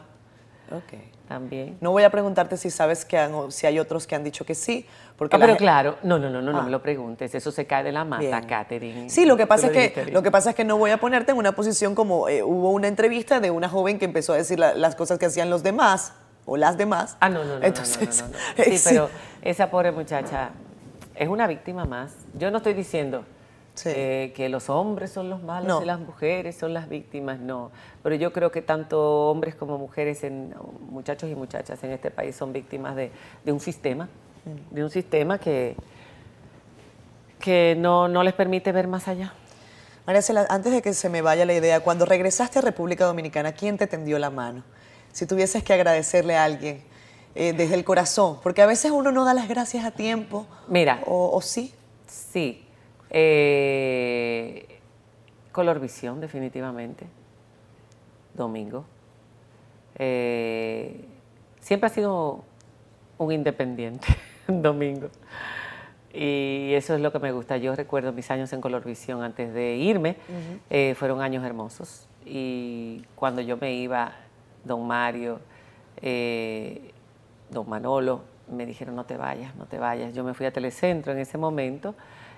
Ok. También. No voy a preguntarte si sabes que han, si hay otros que han dicho que sí. Porque ah, pero claro, no, no, no, no, no me ah. lo preguntes. Eso se cae de la mata, Katherine. Sí, lo que pasa es que lo que pasa es que no voy a ponerte en una posición como eh, hubo una entrevista de una joven que empezó a decir las cosas que hacían los demás o las demás. Ah, no, no, no. Entonces, sí, pero esa pobre muchacha es una víctima más. Yo no estoy diciendo eh, que los hombres son los malos y las mujeres son las víctimas, no. Pero yo creo que tanto hombres como mujeres, en, muchachos y muchachas en este país son víctimas de, un sistema, mm. de un sistema que, que no, les permite ver más allá. María Cela, antes de que se me vaya la idea, cuando regresaste a República Dominicana, ¿quién te tendió la mano? Si tuvieses que agradecerle a alguien eh, desde el corazón, porque a veces uno no da las gracias a tiempo. Mira. O, o sí. Sí, eh, Color Visión, definitivamente. Domingo. Eh, siempre ha sido un independiente, Domingo. Y eso es lo que me gusta. Yo recuerdo mis años en Color Visión antes de irme. Eh, fueron años hermosos. Y cuando yo me iba, don Mario, don Manolo, me dijeron, no te vayas, no te vayas. Yo me fui a Telecentro en ese momento,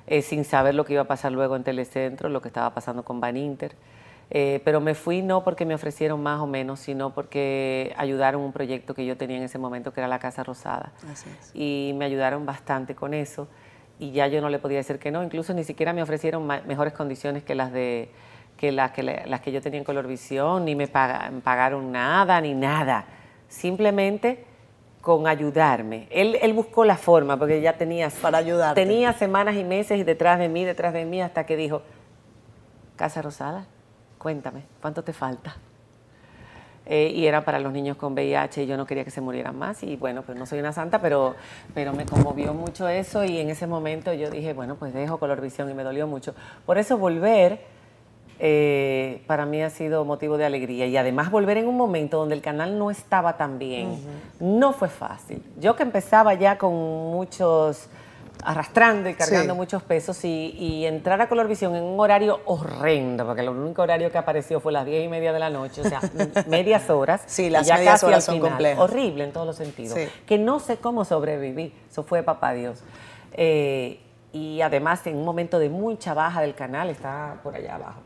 eh, sin saber lo que iba a pasar luego en Telecentro, lo que estaba pasando con Van Inter. Eh, pero me fui no porque me ofrecieron más o menos, sino porque ayudaron un proyecto que yo tenía en ese momento, que era la Casa Rosada. Y me ayudaron bastante con eso. Y ya yo no le podía decir que no, incluso ni siquiera me ofrecieron mejores condiciones que las de que las que, las que yo tenía en Colorvisión, ni me pagaron nada, ni nada. Simplemente con ayudarme. Él, él, buscó la forma, porque ya tenía... Para ayudar. Tenía semanas y meses detrás de mí, detrás de mí, hasta que dijo, Casa Rosada, cuéntame, ¿cuánto te falta? Eh, y era para los niños con VIH y yo no quería que se murieran más y bueno, pues no soy una santa, pero, pero me conmovió mucho eso y en ese momento yo dije, bueno, pues dejo color visión y me dolió mucho. Por eso volver eh, para mí ha sido motivo de alegría y además volver en un momento donde el canal no estaba tan bien, no fue fácil. Yo que empezaba ya con muchos arrastrando y cargando muchos pesos y, entrar a Colorvisión en un horario horrendo, porque el único horario que apareció fue las diez y media de la noche, o sea, medias horas. Sí, las medias horas son complejas. Horrible en todos los sentidos. Que no sé cómo sobreviví, eso fue papá Dios. Eh, y además en un momento de mucha baja del canal, está por allá abajo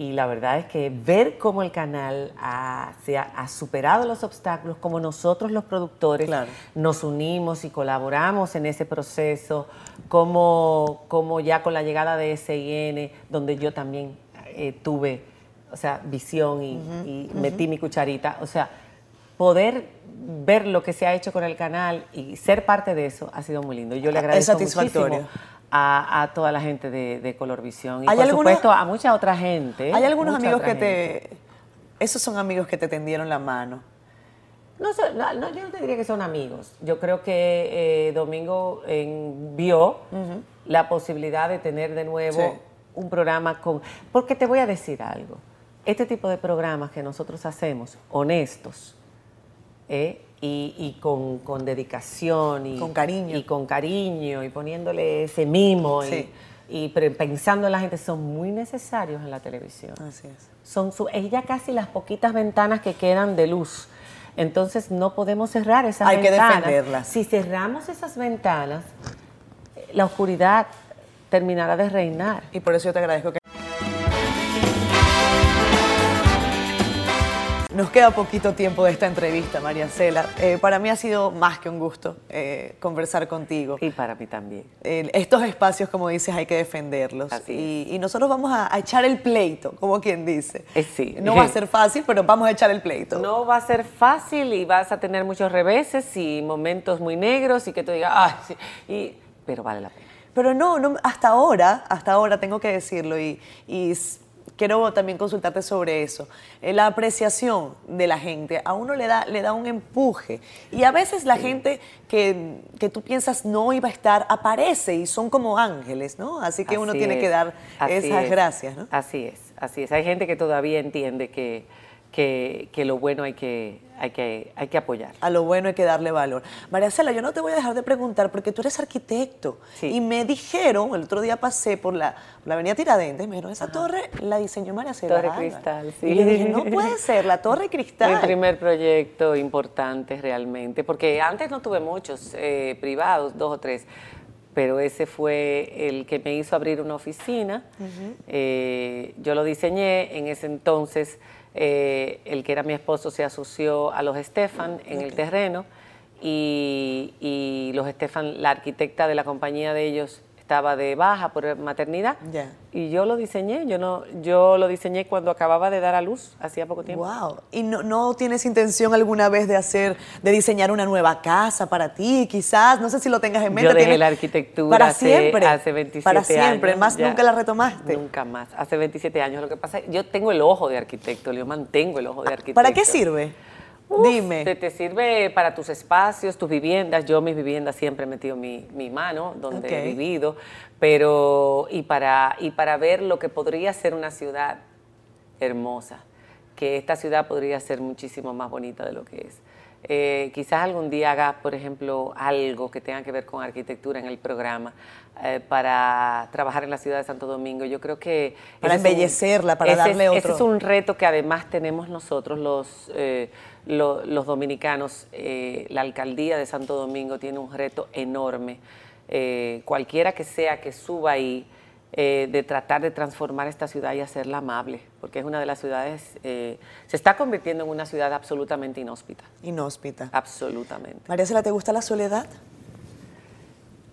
y la verdad es que ver cómo el canal ha, se ha, superado los obstáculos, como nosotros los productores nos unimos y colaboramos en ese proceso, como, como ya con la llegada de SIN, donde yo también eh, tuve, o sea, visión y, metí mi cucharita, o sea, poder ver lo que se ha hecho con el canal y ser parte de eso ha sido muy lindo. Yo le agradezco muchísimo a, toda la gente de, de Colorvisión y por supuesto a mucha otra gente. ¿Hay algunos amigos que te... Esos son amigos que te tendieron la mano? No, yo no te diría que son amigos. Yo creo que eh, Domingo vio la posibilidad de tener de nuevo un programa con... Porque te voy a decir algo. Este tipo de programas que nosotros hacemos, honestos, eh, y, con, dedicación y con cariño. y con cariño y poniéndole ese mimo y, pensando en la gente son muy necesarios en la televisión. Así es. Son es ya casi las poquitas ventanas que quedan de luz. Entonces no podemos cerrar esas Hay ventanas. Hay que defenderlas. Si cerramos esas ventanas, la oscuridad terminará de reinar. Y por eso yo te agradezco que Nos queda poquito tiempo de esta entrevista, María Cela. Eh, para mí ha sido más que un gusto eh, conversar contigo. Y para mí también. estos espacios, como dices, hay que defenderlos. y, nosotros vamos a, echar el pleito, como quien dice. Eh, sí. No va a ser fácil, pero vamos a echar el pleito. No va a ser fácil y vas a tener muchos reveses y momentos muy negros y que tú digas, ay, sí, y, pero vale la pena. Pero no, no, hasta ahora, hasta ahora tengo que decirlo y, y quiero también consultarte sobre eso. Eh, la apreciación de la gente a uno le da, le da un empuje. Y a veces la gente que, tú piensas no iba a estar aparece y son como ángeles, ¿no? Así que uno tiene que dar esas gracias, ¿no? Así es, así es. Hay gente que todavía entiende que que, lo bueno hay que, hay, que, hay que apoyar. A lo bueno hay que darle valor. María Cela, yo no te voy a dejar de preguntar porque tú eres arquitecto. Y me dijeron, el otro día pasé por la, la avenida Tiradentes, me dijeron, esa torre la diseñó María Cela. Torre Cristal, sí. Y yo dije, no puede ser, la Torre Cristal. Mi primer proyecto importante realmente, porque antes no tuve muchos eh, privados, dos o tres pero ese fue el que me hizo abrir una oficina. Eh, yo lo diseñé, en ese entonces eh, el que era mi esposo se asoció a los Estefan en el terreno y, y, los Estefan, la arquitecta de la compañía de ellos, estaba de baja por maternidad y yo lo diseñé, yo no yo lo diseñé cuando acababa de dar a luz, hacía poco tiempo. Wow. ¿Y no, no tienes intención alguna vez de hacer de diseñar una nueva casa para ti, quizás? No sé si lo tengas en mente. Yo dejé la arquitectura para hace, siempre, hace 27 para siempre, años. más nunca la retomaste. Nunca más, hace 27 años. Lo que pasa es yo tengo el ojo de arquitecto, yo mantengo el ojo de arquitecto. ¿Para qué sirve? Dime. Te, sirve para tus espacios, tus viviendas. Yo mis viviendas siempre he metido mi, mano donde he vivido, pero y para, y para ver lo que podría ser una ciudad hermosa, que esta ciudad podría ser muchísimo más bonita de lo que es. Eh, quizás algún día haga, por ejemplo, algo que tenga que ver con arquitectura en el programa eh, para trabajar en la ciudad de Santo Domingo. Yo creo que... Para embellecerla, para darle otro... Ese es un reto que además tenemos nosotros los, eh, los dominicanos. la alcaldía de Santo Domingo tiene un reto enorme. cualquiera que sea que suba ahí eh, de tratar de transformar esta ciudad y hacerla amable, porque es una de las ciudades, eh, se está convirtiendo en una ciudad absolutamente inhóspita. Inhóspita. Absolutamente. María Cela, ¿te gusta la soledad?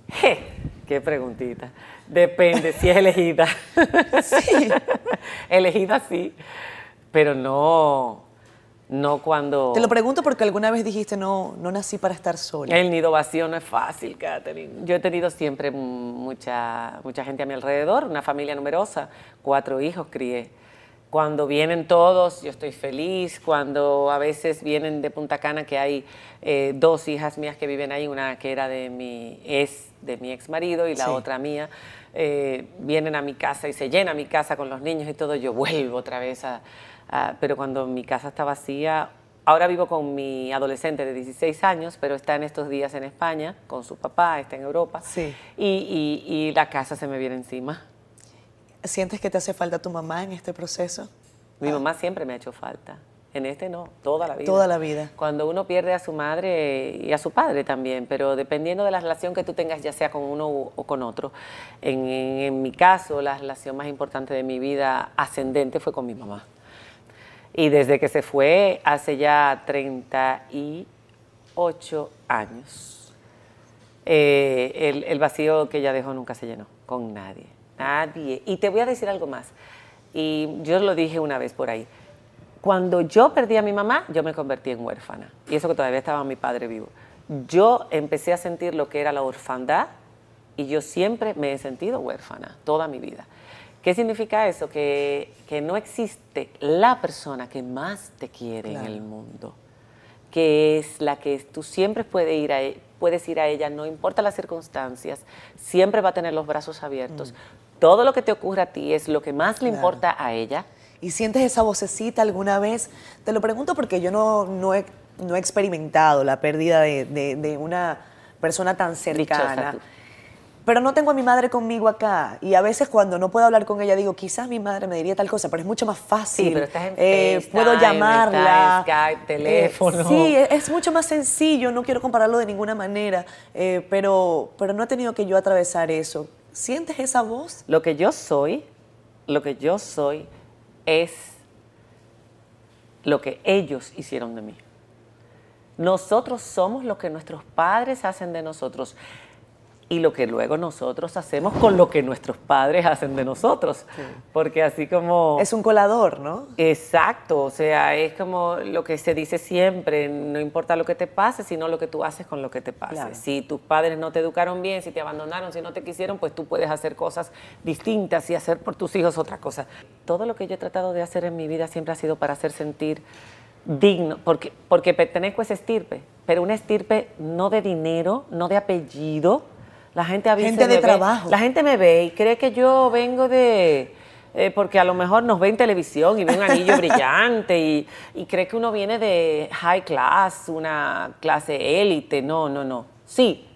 qué preguntita. Depende si es elegida. Sí. elegida sí, pero no, no cuando... Te lo pregunto porque alguna vez dijiste, no, no nací para estar sola. El nido vacío no es fácil, Catherine. Yo he tenido siempre mucha, mucha gente a mi alrededor, una familia numerosa, cuatro hijos crié. Cuando vienen todos, yo estoy feliz. Cuando a veces vienen de Punta Cana, que hay eh, dos hijas mías que viven ahí, una que era de mi, es de mi ex marido y la otra mía, eh, vienen a mi casa y se llena mi casa con los niños y todo, yo vuelvo otra vez a, Ah, pero cuando mi casa está vacía, ahora vivo con mi adolescente de 16 años, pero está en estos días en España con su papá, está en Europa, sí. y, y, la casa se me viene encima. ¿Sientes que te hace falta tu mamá en este proceso? Mi mamá siempre me ha hecho falta. En este no, toda la vida. Toda la vida. Cuando uno pierde a su madre y a su padre también, pero dependiendo de la relación que tú tengas, ya sea con uno o con otro. En, en mi caso, la relación más importante de mi vida ascendente fue con mi mamá. Y desde que se fue hace ya 38 años, eh, el, el, vacío que ella dejó nunca se llenó con nadie, nadie. Y te voy a decir algo más, y yo lo dije una vez por ahí, cuando yo perdí a mi mamá, yo me convertí en huérfana, y eso que todavía estaba mi padre vivo. Yo empecé a sentir lo que era la orfandad y yo siempre me he sentido huérfana, toda mi vida. ¿Qué significa eso? Que, no existe la persona que más te quiere en el mundo, que es la que tú siempre puedes ir, a, e, puedes ir a ella, no importa las circunstancias, siempre va a tener los brazos abiertos. Mm. Todo lo que te ocurra a ti es lo que más le importa a ella. ¿Y sientes esa vocecita alguna vez? Te lo pregunto porque yo no, no, he, experimentado la pérdida de, una persona tan cercana pero no tengo a mi madre conmigo acá. Y a veces cuando no puedo hablar con ella digo, quizás mi madre me diría tal cosa, pero es mucho más fácil. Sí, pero estás en eh, Puedo llamarla. Skype, teléfono. Eh, sí, es, mucho más sencillo, no quiero compararlo de ninguna manera, eh, pero, pero no he tenido que yo atravesar eso. ¿Sientes esa voz? Lo que yo soy, lo que yo soy es lo que ellos hicieron de mí. Nosotros somos lo que nuestros padres hacen de nosotros y lo que luego nosotros hacemos con lo que nuestros padres hacen de nosotros. Porque así como... Es un colador, ¿no? Exacto, o sea, es como lo que se dice siempre, no importa lo que te pase, sino lo que tú haces con lo que te pase. Si tus padres no te educaron bien, si te abandonaron, si no te quisieron, pues tú puedes hacer cosas distintas y hacer por tus hijos otra cosa. Todo lo que yo he tratado de hacer en mi vida siempre ha sido para hacer sentir digno, porque, porque pertenezco a esa estirpe, pero una estirpe no de dinero, no de apellido, la gente a gente de trabajo. la gente me ve y cree que yo vengo de eh, porque a lo mejor nos ve en televisión y ve un anillo brillante y, y, cree que uno viene de high class, una clase élite. No, no, no. Sí,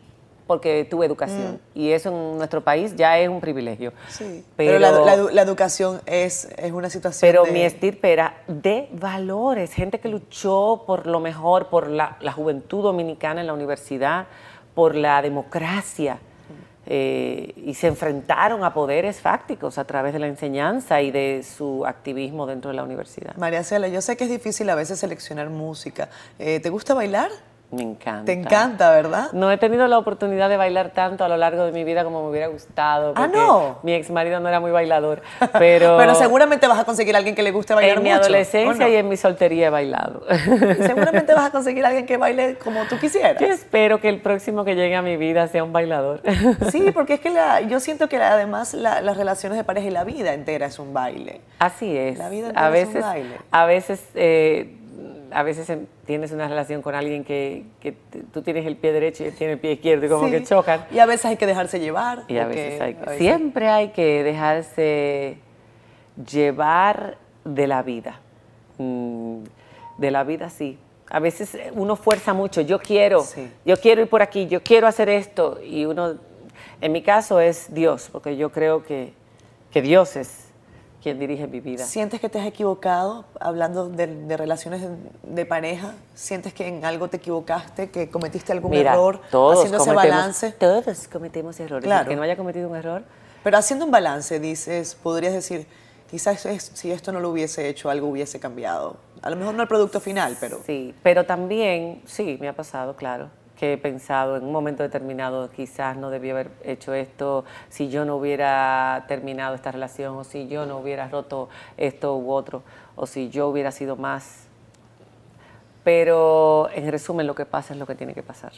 porque tuve educación. Mm. Y eso en nuestro país ya es un privilegio. Sí. Pero, la, educación es, es una situación. Pero mi estirpe era de valores, gente que luchó por lo mejor, por la, la juventud dominicana en la universidad, por la democracia eh, y se enfrentaron a poderes fácticos a través de la enseñanza y de su activismo dentro de la universidad. María Cela, yo sé que es difícil a veces seleccionar música. Eh, ¿Te gusta bailar? Me encanta. Te encanta, ¿verdad? No he tenido la oportunidad de bailar tanto a lo largo de mi vida como me hubiera gustado. Ah, no. Mi ex marido no era muy bailador, pero. pero seguramente vas a conseguir a alguien que le guste bailar En mi adolescencia y en mi soltería he bailado. seguramente vas a conseguir a alguien que baile como tú quisieras. Yo espero que el próximo que llegue a mi vida sea un bailador. sí, porque es que la, yo siento que además las relaciones de pareja y la vida entera es un baile. Así es. La vida entera a veces, es un baile. A veces. Eh, a veces tienes una relación con alguien que, tú tienes el pie derecho y él tiene el pie izquierdo y como que chocan. Y a veces hay que dejarse llevar. Y a veces hay siempre hay que dejarse llevar de la vida. Mm, de la vida sí. A veces uno fuerza mucho, yo quiero, Sí. yo quiero ir por aquí, yo quiero hacer esto, y uno, en mi caso es Dios, porque yo creo que, que Dios es quien dirige mi vida. ¿Sientes que te has equivocado hablando de, de relaciones de, de pareja? ¿Sientes que en algo te equivocaste, que cometiste algún Mira, error todos haciendo ese balance? Todos cometemos errores. Claro. El que no haya cometido un error, Pero haciendo un balance, dices, podrías decir, quizás es- si esto no lo hubiese hecho, algo hubiese cambiado. A lo mejor no el producto final, pero Sí, pero también, sí, me ha pasado, claro, que he pensado en un momento determinado, quizás no debía haber hecho esto, si yo no hubiera terminado esta relación, o si yo no hubiera roto esto u otro, o si yo hubiera sido más. Pero en resumen, lo que pasa es lo que tiene que pasar,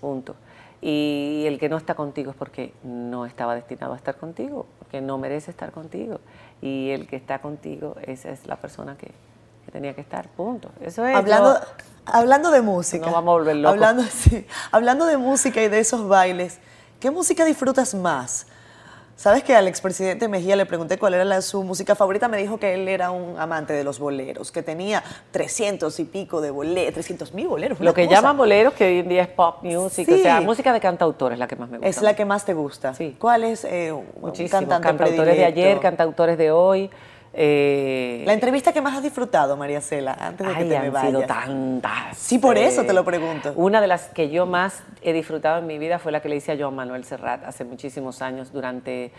punto. Y el que no está contigo es porque no estaba destinado a estar contigo, porque no merece estar contigo. Y el que está contigo, esa es la persona que, que tenía que estar, punto. Eso es. Hablando, yo- hablando de música. Nos vamos a volver locos. Hablando, sí, hablando de música y de esos bailes, ¿qué música disfrutas más? Sabes que al expresidente Mejía le pregunté cuál era la- su música favorita, me dijo que él era un amante de los boleros, que tenía 300 y pico de boleros, 300 mil boleros. Lo que cosa. llaman boleros, que hoy en día es pop music, o sea, música de cantautor es la que más me gusta. Es la que más te gusta. Sí. ¿Cuál es eh, un Muchísimo. cantante Cantautores de ayer, cantautores de hoy. Eh, La entrevista que más has disfrutado, María Cela, antes de que ay, te me han vayas. sido tantas. Sí, por eso eh, te lo pregunto. Una de las que yo más he disfrutado en mi vida fue la que le hice a Joan Manuel Serrat hace muchísimos años, durante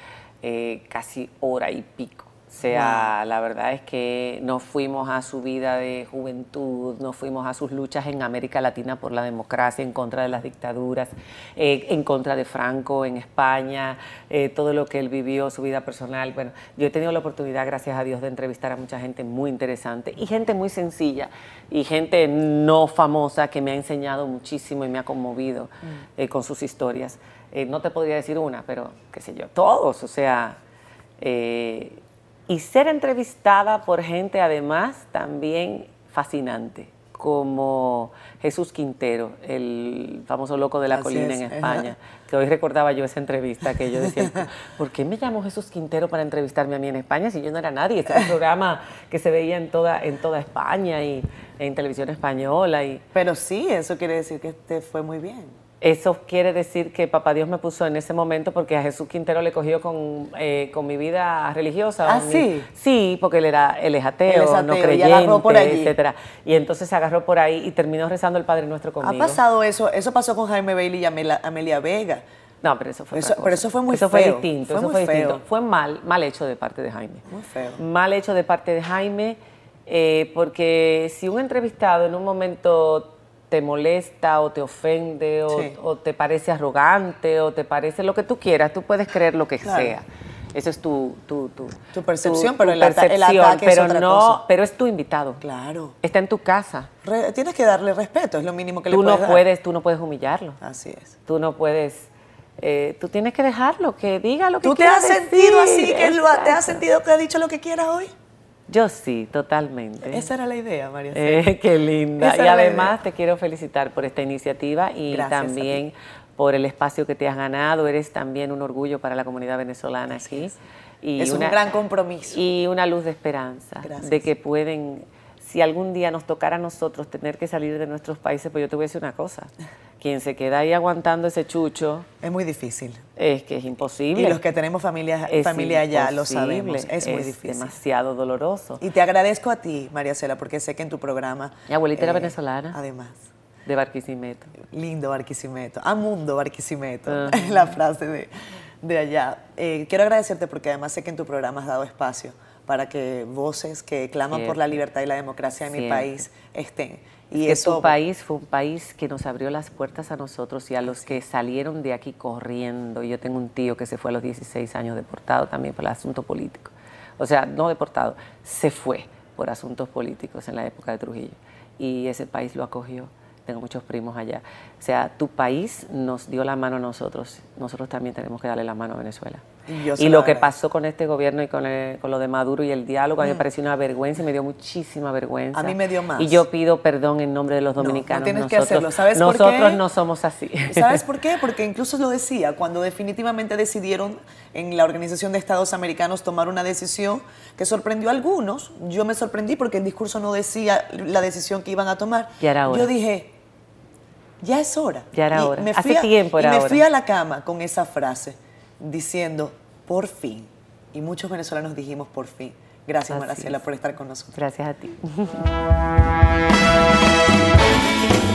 eh, casi hora y pico. O sea, la verdad es que nos fuimos a su vida de juventud, nos fuimos a sus luchas en América Latina por la democracia, en contra de las dictaduras, eh, en contra de Franco en España, eh, todo lo que él vivió, su vida personal. Bueno, yo he tenido la oportunidad, gracias a Dios, de entrevistar a mucha gente muy interesante y gente muy sencilla y gente no famosa que me ha enseñado muchísimo y me ha conmovido eh, con sus historias. No te podría decir una, pero qué sé yo, todos, o sea... eh, y ser entrevistada por gente además también fascinante, como Jesús Quintero, el famoso loco de la Así colina es, en. España, que hoy recordaba yo esa entrevista que yo decía, ¿por qué me llamó Jesús Quintero para entrevistarme a mí en España si yo no era nadie? Este era un programa que se veía en toda, en toda España y en televisión española y Pero sí, eso quiere decir que te fue muy bien. Eso quiere decir que Papá Dios me puso en ese momento porque a Jesús Quintero le cogió con, eh, con mi vida religiosa. ¿Ah, mi- sí? Sí, porque él, era, él es ateo, Él es no ateo, creyente, agarró por allí. etcétera. Y entonces se agarró por ahí y terminó rezando el Padre Nuestro conmigo. Ha pasado eso, eso pasó con Jaime Bailey y Amelia Vega. No, pero eso fue Eso- pero eso fue muy Eso fue feo, distinto, fue eso muy fue distinto. feo. Fue mal, mal hecho de parte de Jaime. Muy feo. Mal hecho de parte de Jaime, eh, porque si un entrevistado en un momento te molesta o te ofende o, Sí. o te parece arrogante o te parece lo que tú quieras, tú puedes creer lo que Claro. sea. Eso es tu, tu, tu, Tu percepción, pero el ata- el percepción, ataque es pero otra no, cosa. pero es tu invitado. Claro. Está en tu casa. Re- tienes que darle respeto, es lo mínimo que Tú le no puedes dar. puedes, tú no puedes humillarlo. Así es. Tú no puedes, eh, tú tienes que dejarlo, que diga lo que ¿Tú te quiera has sentido así, que lo ha- te has sentido que ha dicho lo que quieras hoy? Yo sí, totalmente. Esa era la idea, María. Eh, qué linda. Esa Y además te quiero felicitar por esta iniciativa y Gracias también por el espacio que te has ganado. Eres también un orgullo para la comunidad venezolana aquí. Y Es un gran compromiso. Y una luz de esperanza Gracias. de que pueden, si algún día nos tocara a nosotros tener que salir de nuestros países, pues yo te voy a decir una cosa. Quien se queda ahí aguantando ese chucho Es muy difícil. es que es imposible. Y los que tenemos familia, Es familia allá lo sabemos. Es muy difícil. demasiado doloroso. Y te agradezco a ti, María Cela, porque sé que en tu programa. eh, Mi abuelita era venezolana. Además. De Barquisimeto. Lindo Barquisimeto. Amundo Barquisimeto. Ajá. La frase de, de allá. Eh, quiero agradecerte porque además sé que en tu programa has dado espacio para que voces que claman por la libertad y la democracia en mi país estén. Y que eso tu país fue un país que nos abrió las puertas a nosotros y a los que salieron de aquí corriendo. Yo tengo un tío que se fue a los 16 años deportado también por el asunto político. O sea, no deportado, se fue por asuntos políticos en la época de Trujillo. Y ese país lo acogió. Tengo muchos primos allá. O sea, tu país nos dio la mano a nosotros. Nosotros también tenemos que darle la mano a Venezuela. Y, lo que pasó con este gobierno y con, con, lo de Maduro y el diálogo, a mí me mm. pareció una vergüenza y me dio muchísima vergüenza. A mí me dio más. Y yo pido perdón en nombre de los dominicanos. No, tienes que hacerlo. ¿Sabes por qué? Nosotros no somos así. ¿Sabes por qué? Porque incluso lo decía, cuando definitivamente decidieron en la Organización de Estados Americanos tomar una decisión que sorprendió a algunos, yo me sorprendí porque el discurso no decía la decisión que iban a tomar. Yo dije, ya es hora. Ya era hora. Hace tiempo era y me fui a la cama con esa frase diciendo, por fin. Y muchos venezolanos dijimos, por fin. Gracias, Maracela, por estar con nosotros. Gracias a ti.